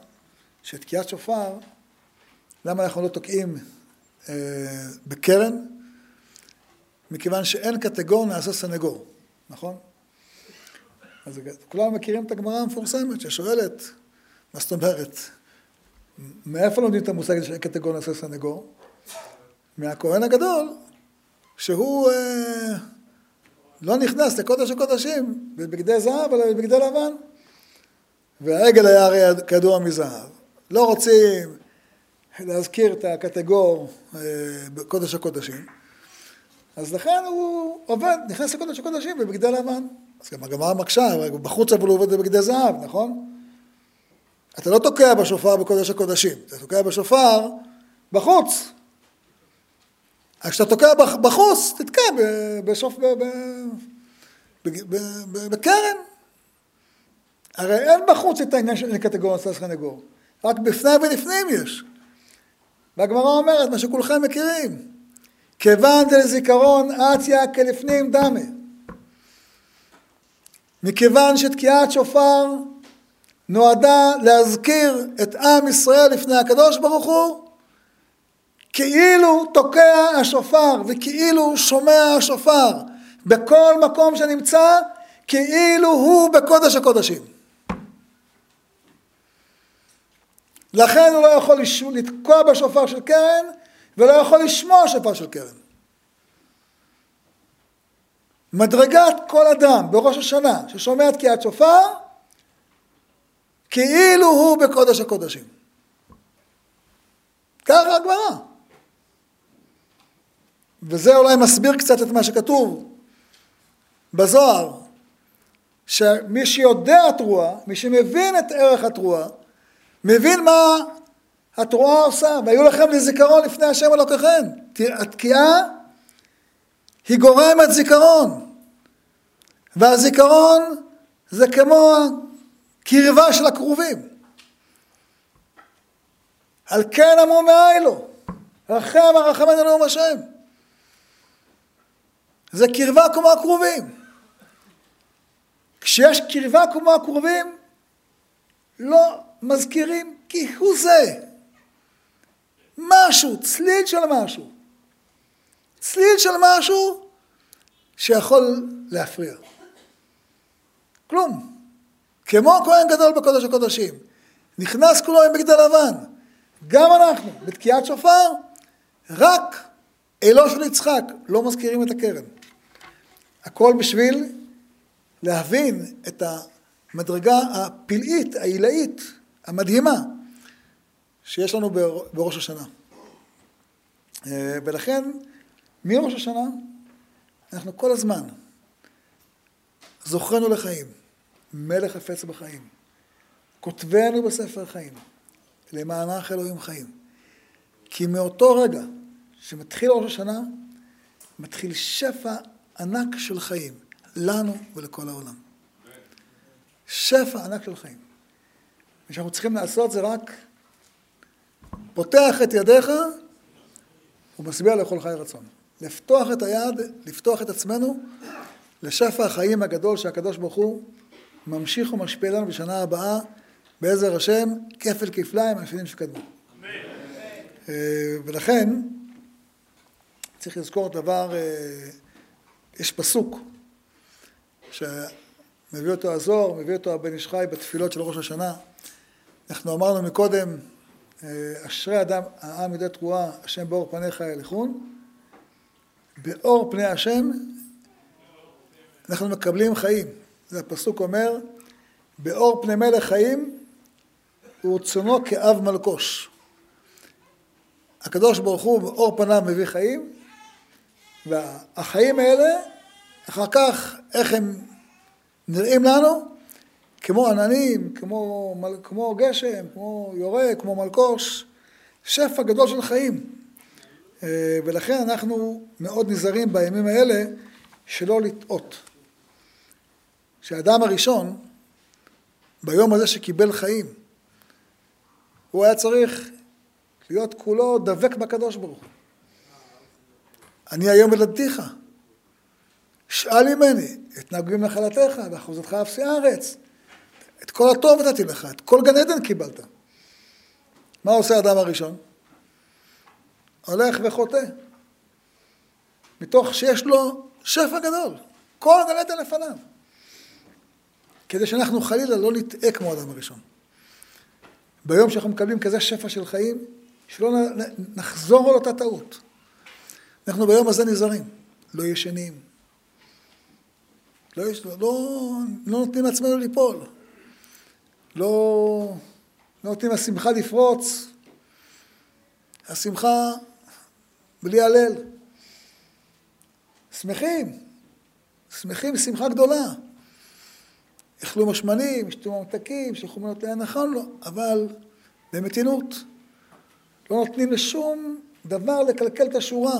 שתקיעת שופר למה אנחנו לא תוקעים אה, בקרן? מכיוון שאין קטגור נעשה סנגור, נכון? אז כולם מכירים את הגמרא המפורסמת ששואלת, מה זאת אומרת? מאיפה לומדים את המושג הזה שאין קטגור נעשה סנגור? מהכהן הגדול, שהוא אה, לא נכנס לקודש הקודשים בבגדי זהב, אלא בבגדי לבן. והעגל היה הרי כידוע מזהב. לא רוצים להזכיר את הקטגור אה, בקודש הקודשים. אז לכן הוא עובד, נכנס לקודש הקודשים בבגדי לבן. אז גם הגמרא מקשה, בחוץ אבל הוא עובד בבגדי זהב, נכון? אתה לא תוקע בשופר בקודש הקודשים, אתה תוקע בשופר בחוץ. אז כשאתה תוקע בחוץ, תתקע בשוף... בקרן. הרי אין בחוץ את העניין של קטגוריה של סנגור, רק בפני ולפנים יש. והגמרא אומרת, מה שכולכם מכירים, כיוון דלזיכרון אציה כלפנים דמה. מכיוון שתקיעת שופר נועדה להזכיר את עם ישראל לפני הקדוש ברוך הוא, כאילו תוקע השופר וכאילו שומע השופר בכל מקום שנמצא, כאילו הוא בקודש הקודשים. לכן הוא לא יכול לתקוע בשופר של קרן ולא יכול לשמוע שופר של קרן. מדרגת כל אדם בראש השנה ששומע תקיעת שופר, כאילו הוא בקודש הקודשים. ככה הגמרא. וזה אולי מסביר קצת את מה שכתוב בזוהר, שמי שיודע תרועה, מי שמבין את ערך התרועה, מבין מה התרועה עושה, והיו לכם לזיכרון לפני השם אלוקיכם. התקיעה היא גורמת זיכרון, והזיכרון זה כמו הקרבה של הקרובים. על כן אמרו מאיילו, רחם הרחמנו נאום השם. זה קרבה כמו הקרובים. כשיש קרבה כמו הקרובים, לא מזכירים כי הוא זה. משהו, צליל של משהו. צליל של משהו שיכול להפריע. כלום. כמו כהן גדול בקודש הקודשים. נכנס כולו עם בגדי לבן. גם אנחנו, בתקיעת שופר, רק אלו של יצחק, לא מזכירים את הקרן. הכל בשביל להבין את המדרגה הפלאית, העילאית, המדהימה, שיש לנו בראש השנה. אה, ולכן, מראש השנה, אנחנו כל הזמן זוכרנו לחיים, מלך חפץ בחיים, כותבנו בספר חיים, למענך אלוהים חיים. כי מאותו רגע שמתחיל ראש השנה, מתחיל שפע ענק של חיים, לנו ולכל העולם. שפע ענק של חיים. מה שאנחנו צריכים לעשות זה רק פותח את ידיך ומשביע לכל חי רצון. לפתוח את היד, לפתוח את עצמנו לשפע החיים הגדול שהקדוש ברוך הוא ממשיך ומשפיע לנו בשנה הבאה בעזר השם, כפל כפליים מהשנים שקדמו. אה, ולכן צריך לזכור דבר, אה, יש פסוק שמביא אותו הזוהר, מביא אותו הבן איש חי בתפילות של ראש השנה. אנחנו אמרנו מקודם, אה, אשרי אדם, העם ידי תרועה, השם באור פניך ילכון. באור פני השם אנחנו מקבלים חיים. זה הפסוק אומר, באור פני מלך חיים ורצונו כאב מלקוש. הקדוש ברוך הוא באור פניו מביא חיים, והחיים האלה, אחר כך, איך הם נראים לנו? כמו עננים, כמו, כמו גשם, כמו יורה, כמו מלקוש, שפע גדול של חיים. אה, ולכן אנחנו מאוד נזהרים בימים האלה שלא לטעות. שהאדם הראשון, ביום הזה שקיבל חיים, הוא היה צריך להיות כולו דבק בקדוש ברוך הוא. אני היום ילדתיך, שאל ממני, אתנהגו עם נחלתך, ואחוזתך אפסי הארץ. את כל הטוב נתתי לך, את כל גן עדן קיבלת. מה עושה האדם הראשון? הולך וחוטא. מתוך שיש לו שפע גדול, כל גן עדן לפניו. כדי שאנחנו חלילה לא נטעה כמו האדם הראשון. ביום שאנחנו מקבלים כזה שפע של חיים, שלא נחזור על אותה טעות. אנחנו ביום הזה נזהרים, לא ישנים, לא, יש, לא, לא נותנים לעצמנו ליפול, לא, לא נותנים לשמחה לפרוץ, השמחה בלי הלל. שמחים, שמחים שמחה גדולה. אכלו משמנים, ישתו ממתקים, שלחו מנות לאן נכון לו, אבל במתינות. לא נותנים לשום דבר לקלקל את השורה.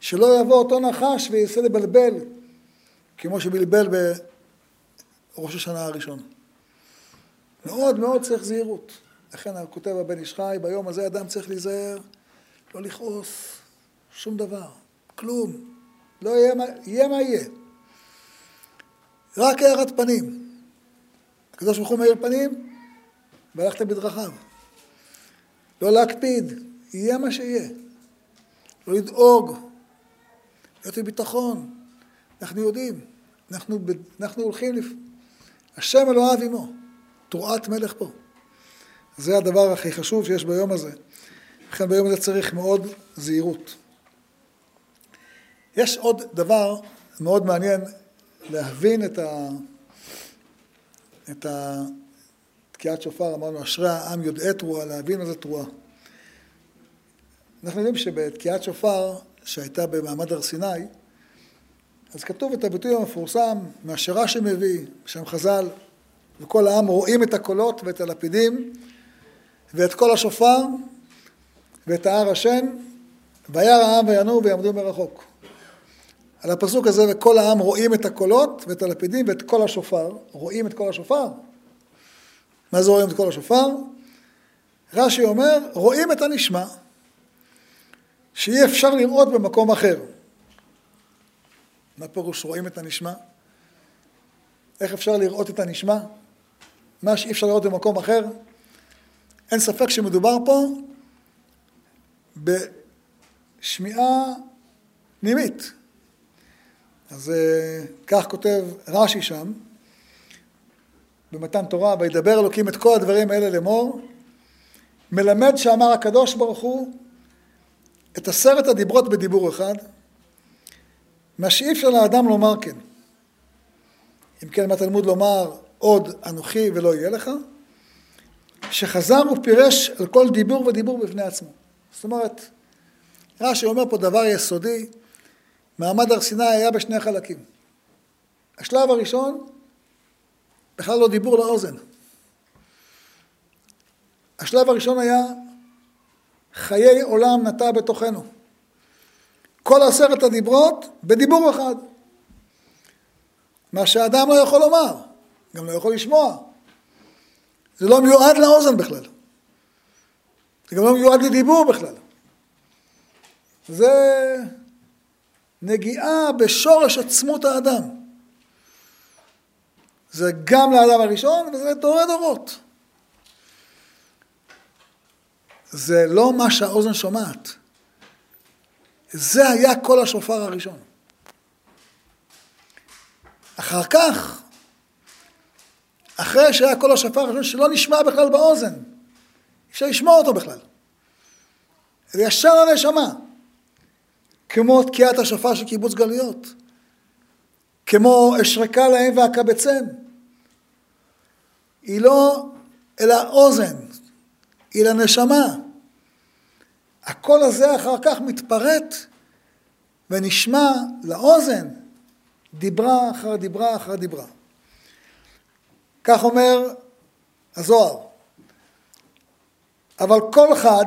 שלא יבוא אותו נחש וינסה לבלבל, כמו שבלבל בראש השנה הראשון. מאוד מאוד צריך זהירות. לכן כותב הבן איש חי, ביום הזה אדם צריך להיזהר, לא לכעוס, שום דבר, כלום. לא יהיה מה, יהיה מה יהיה. רק הארת פנים. הקדוש ברוך הוא מאיר פנים, והלכתם בדרכיו. לא להקפיד, יהיה מה שיהיה. לא לדאוג, להיות בביטחון. אנחנו יודעים, אנחנו, אנחנו הולכים, לפ... השם אלוהיו עמו, תרועת מלך פה. זה הדבר הכי חשוב שיש ביום הזה. לכן ביום הזה צריך מאוד זהירות. יש עוד דבר מאוד מעניין להבין את ה... את ה... תקיעת שופר, אמרנו, אשרי העם יודעי תרועה, להבין מה זה תרועה. אנחנו יודעים שבתקיעת שופר, שהייתה במעמד הר סיני, אז כתוב את הביטוי המפורסם, מהשירה שמביא, שם חז"ל, וכל העם רואים את הקולות ואת הלפידים, ואת כל השופר, ואת ההר השם, וירא העם וינועו ויעמדו מרחוק. על הפסוק הזה, וכל העם רואים את הקולות ואת הלפידים ואת כל השופר. רואים את כל השופר? מה זה רואים את כל השופר? רש"י אומר, רואים את הנשמע, שאי אפשר לראות במקום אחר. מה פירוש רואים את הנשמע? איך אפשר לראות את הנשמע? מה שאי אפשר לראות במקום אחר? אין ספק שמדובר פה בשמיעה פנימית. אז אה, כך כותב רש"י שם, במתן תורה, וידבר אלוקים את כל הדברים האלה לאמור, מלמד שאמר הקדוש ברוך הוא את עשרת הדיברות בדיבור אחד, מה שאי אפשר לאדם לומר כן. אם כן בתלמוד לומר עוד אנוכי ולא יהיה לך, שחזר ופירש על כל דיבור ודיבור בפני עצמו. זאת אומרת, רש"י אומר פה דבר יסודי, מעמד הר סיני היה בשני חלקים. השלב הראשון, בכלל לא דיבור לאוזן. השלב הראשון היה חיי עולם נטע בתוכנו. כל עשרת הדיברות בדיבור אחד. מה שאדם לא יכול לומר, גם לא יכול לשמוע. זה לא מיועד לאוזן בכלל. זה גם לא מיועד לדיבור בכלל. זה נגיעה בשורש עצמות האדם. זה גם לאדם הראשון וזה דורי דורות. זה לא מה שהאוזן שומעת. זה היה קול השופר הראשון. אחר כך, אחרי שהיה קול השופר הראשון שלא נשמע בכלל באוזן, אפשר לשמוע אותו בכלל. זה ישר הנשמה. כמו תקיעת השופר של קיבוץ גלויות, כמו אשרקה להם ואקבצם. היא לא אל האוזן, היא לנשמה. הקול הזה אחר כך מתפרט ונשמע לאוזן דיברה אחר דיברה אחר דיברה. כך אומר הזוהר. אבל כל חד,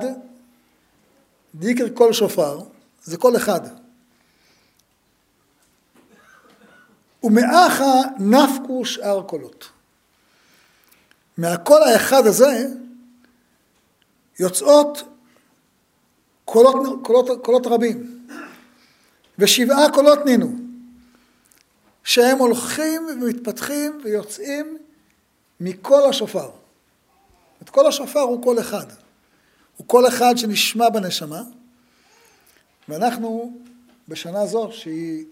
דיקר כל שופר, זה כל אחד. ומאחד נפקו שאר קולות. מהקול האחד הזה יוצאות קולות, קולות, קולות רבים. ושבעה קולות אינון, שהם הולכים ומתפתחים ויוצאים מקול השופר. את קול השופר הוא קול אחד. הוא קול אחד שנשמע בנשמה, ואנחנו בשנה זו, שהיא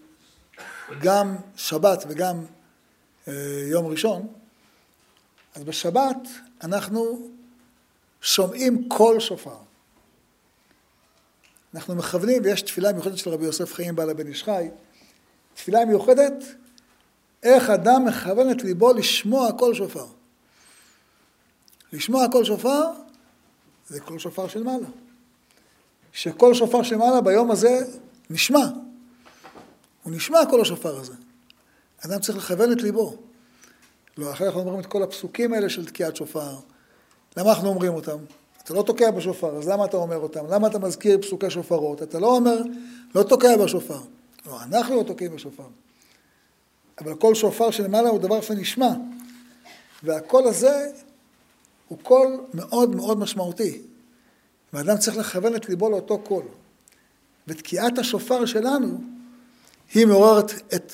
גם שבת וגם אה, יום ראשון, אז בשבת אנחנו שומעים קול שופר. אנחנו מכוונים, ויש תפילה מיוחדת של רבי יוסף חיים בעל הבן איש חי, תפילה מיוחדת, איך אדם מכוון את ליבו לשמוע קול שופר. לשמוע קול שופר זה קול שופר של מעלה. שכל שופר שמעלה ביום הזה נשמע. הוא נשמע כל השופר הזה. אדם צריך לכוון את ליבו. לא, אחרי אנחנו אומרים את כל הפסוקים האלה של תקיעת שופר. למה אנחנו אומרים אותם? אתה לא תוקע בשופר, אז למה אתה אומר אותם? למה אתה מזכיר פסוקי שופרות? אתה לא אומר, לא תוקע בשופר. לא, אנחנו לא תוקעים בשופר. אבל כל שופר שלמעלה הוא דבר שנשמע. והקול הזה הוא קול מאוד מאוד משמעותי. ואדם צריך לכוון את ליבו לאותו קול. ותקיעת השופר שלנו, היא מעוררת את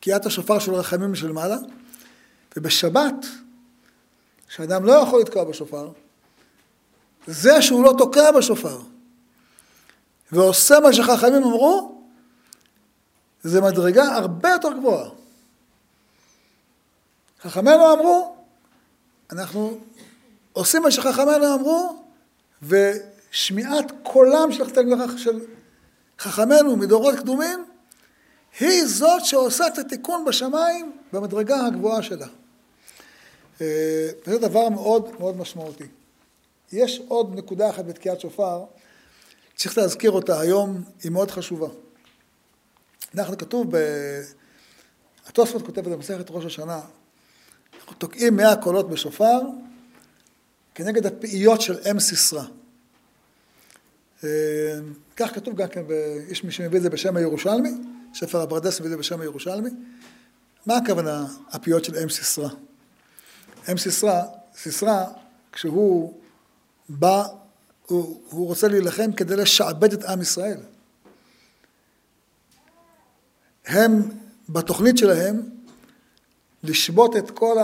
תקיעת השופר של רחמים של מעלה, ובשבת, שאדם לא יכול לתקוע בשופר, זה שהוא לא תוקע בשופר, ועושה מה שחכמים אמרו, זה מדרגה הרבה יותר גבוהה. חכמינו אמרו, אנחנו עושים מה שחכמינו אמרו, ושמיעת קולם של, חכמינו מדורות קדומים היא זאת שעושה את התיקון בשמיים במדרגה הגבוהה שלה. אה, וזה דבר מאוד מאוד משמעותי. יש עוד נקודה אחת בתקיעת שופר, צריך להזכיר אותה היום, היא מאוד חשובה. אנחנו כתוב ב... התוספות כותב את זה במסכת ראש השנה, אנחנו תוקעים מאה קולות בשופר כנגד הפעיות של אם סיסרא. אה, כך כתוב גם כן, יש מי שמביא את זה בשם הירושלמי, ספר הברדס מביא את זה בשם הירושלמי. מה הכוונה הפיות של אם סיסרא? אם סיסרא, סיסרא, כשהוא בא, הוא, הוא רוצה להילחם כדי לשעבד את עם ישראל. הם, בתוכנית שלהם, לשבות את כל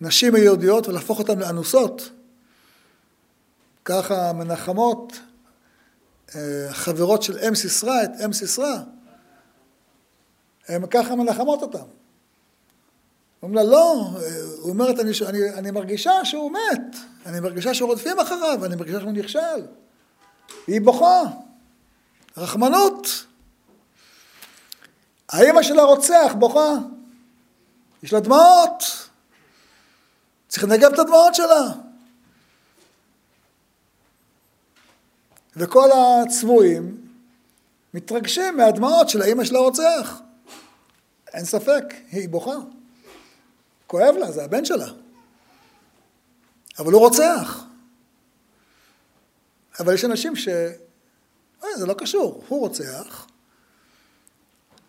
הנשים היהודיות ולהפוך אותן לאנוסות. ככה מנחמות, אה, חברות של אם סיסרא, את אם סיסרא, הן ככה מנחמות אותם. אומרים לה, לא, הוא אומרת, אני, אני, אני מרגישה שהוא מת, אני מרגישה שרודפים אחריו, אני מרגישה שהוא נכשל. היא בוכה, רחמנות. האימא של הרוצח בוכה, יש לה דמעות, צריך לנגב את הדמעות שלה. וכל הצבועים מתרגשים מהדמעות של האימא של הרוצח. אין ספק, היא בוכה. כואב לה, זה הבן שלה. אבל הוא רוצח. אבל יש אנשים ש... אה, זה לא קשור, הוא רוצח,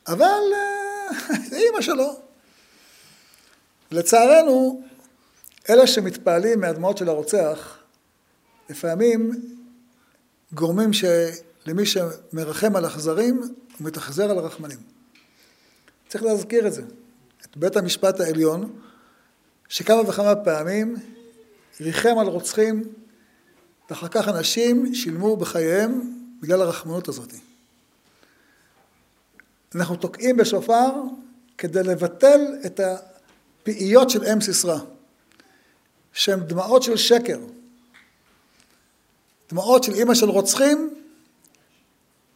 אבל אה, זה אימא שלו. לצערנו, אלה שמתפעלים מהדמעות של הרוצח, לפעמים גורמים שלמי שמרחם על אכזרים, הוא מתאכזר על הרחמנים. צריך להזכיר את זה. את בית המשפט העליון, שכמה וכמה פעמים ריחם על רוצחים, ואחר כך אנשים שילמו בחייהם בגלל הרחמנות הזאת. אנחנו תוקעים בשופר כדי לבטל את הפעיות של אם סיסרא, שהן דמעות של שקר. דמעות של אימא של רוצחים,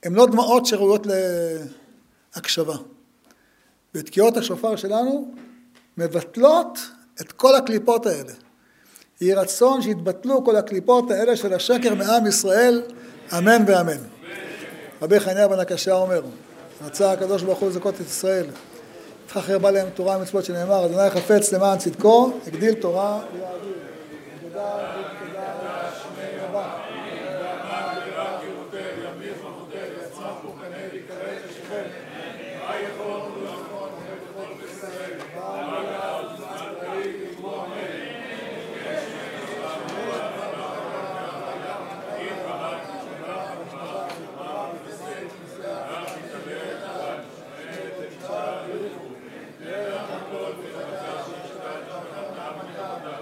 הן לא דמעות שראויות להקשבה. ותקיעות השופר שלנו מבטלות את כל הקליפות האלה. יהי רצון שיתבטלו כל הקליפות האלה של השקר מעם ישראל, אמן ואמן. רבי חניה בן הקשה אומר, רצה הקדוש ברוך הוא לזכות את ישראל. וכך הרבה להם תורה ומצוות שנאמר, אדוני חפץ למען צדקו, הגדיל תורה ויעביר.